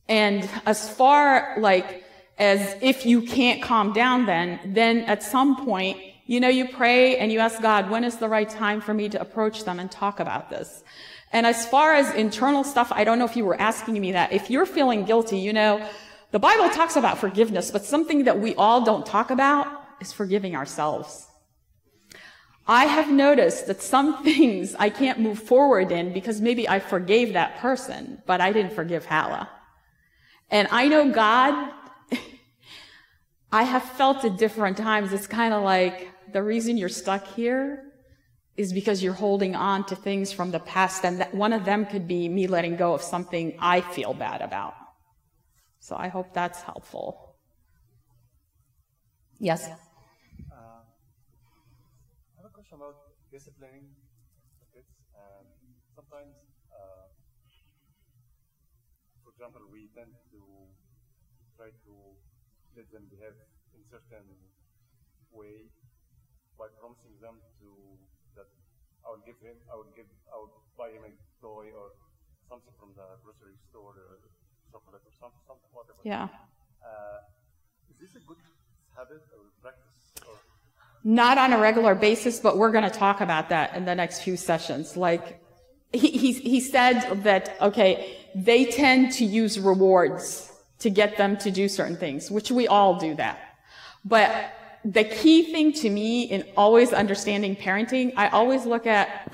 and as far like as if you can't calm down then, then at some point You know, you pray and you ask God, when is the right time for me to approach them and talk about this? And as far as internal stuff, I don't know if you were asking me that. If you're feeling guilty, you know, the Bible talks about forgiveness, but something that we all don't talk about is forgiving ourselves. I have noticed that some (laughs) things I can't move forward in because maybe I forgave that person, but I didn't forgive Hala. And I know God, (laughs) I have felt at different times, it's kind of like the reason you're stuck here is because you're holding on to things from the past, and one of them could be me letting go of something I feel bad about. So I hope that's helpful. Yes? Uh, I have a question about disciplining the kids. And sometimes, uh, for example, we tend to try to let them behave in certain way by promising them to that I will give him, I will give, I will buy him a toy or something from the grocery store or chocolate or something, something whatever. Yeah. Uh, is this a good habit or practice? Or Not on a regular basis, but we're going to talk about that in the next few sessions. Like, he, he, he said that, okay, they tend to use rewards to get them to do certain things, which we all do that. But the key thing to me in always understanding parenting, I always look at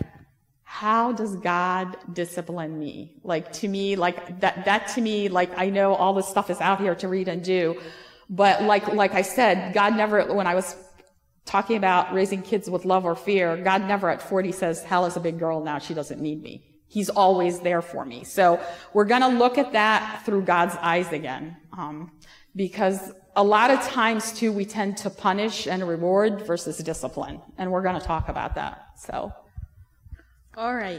how does God discipline me? Like to me, like that, that to me, like I know all this stuff is out here to read and do, but like, like I said, God never, when I was talking about raising kids with love or fear, God never at 40 says, Hal is a big girl now, she doesn't need me. He's always there for me. So we're gonna look at that through God's eyes again. Um, because a lot of times too, we tend to punish and reward versus discipline. And we're gonna talk about that. So, all right.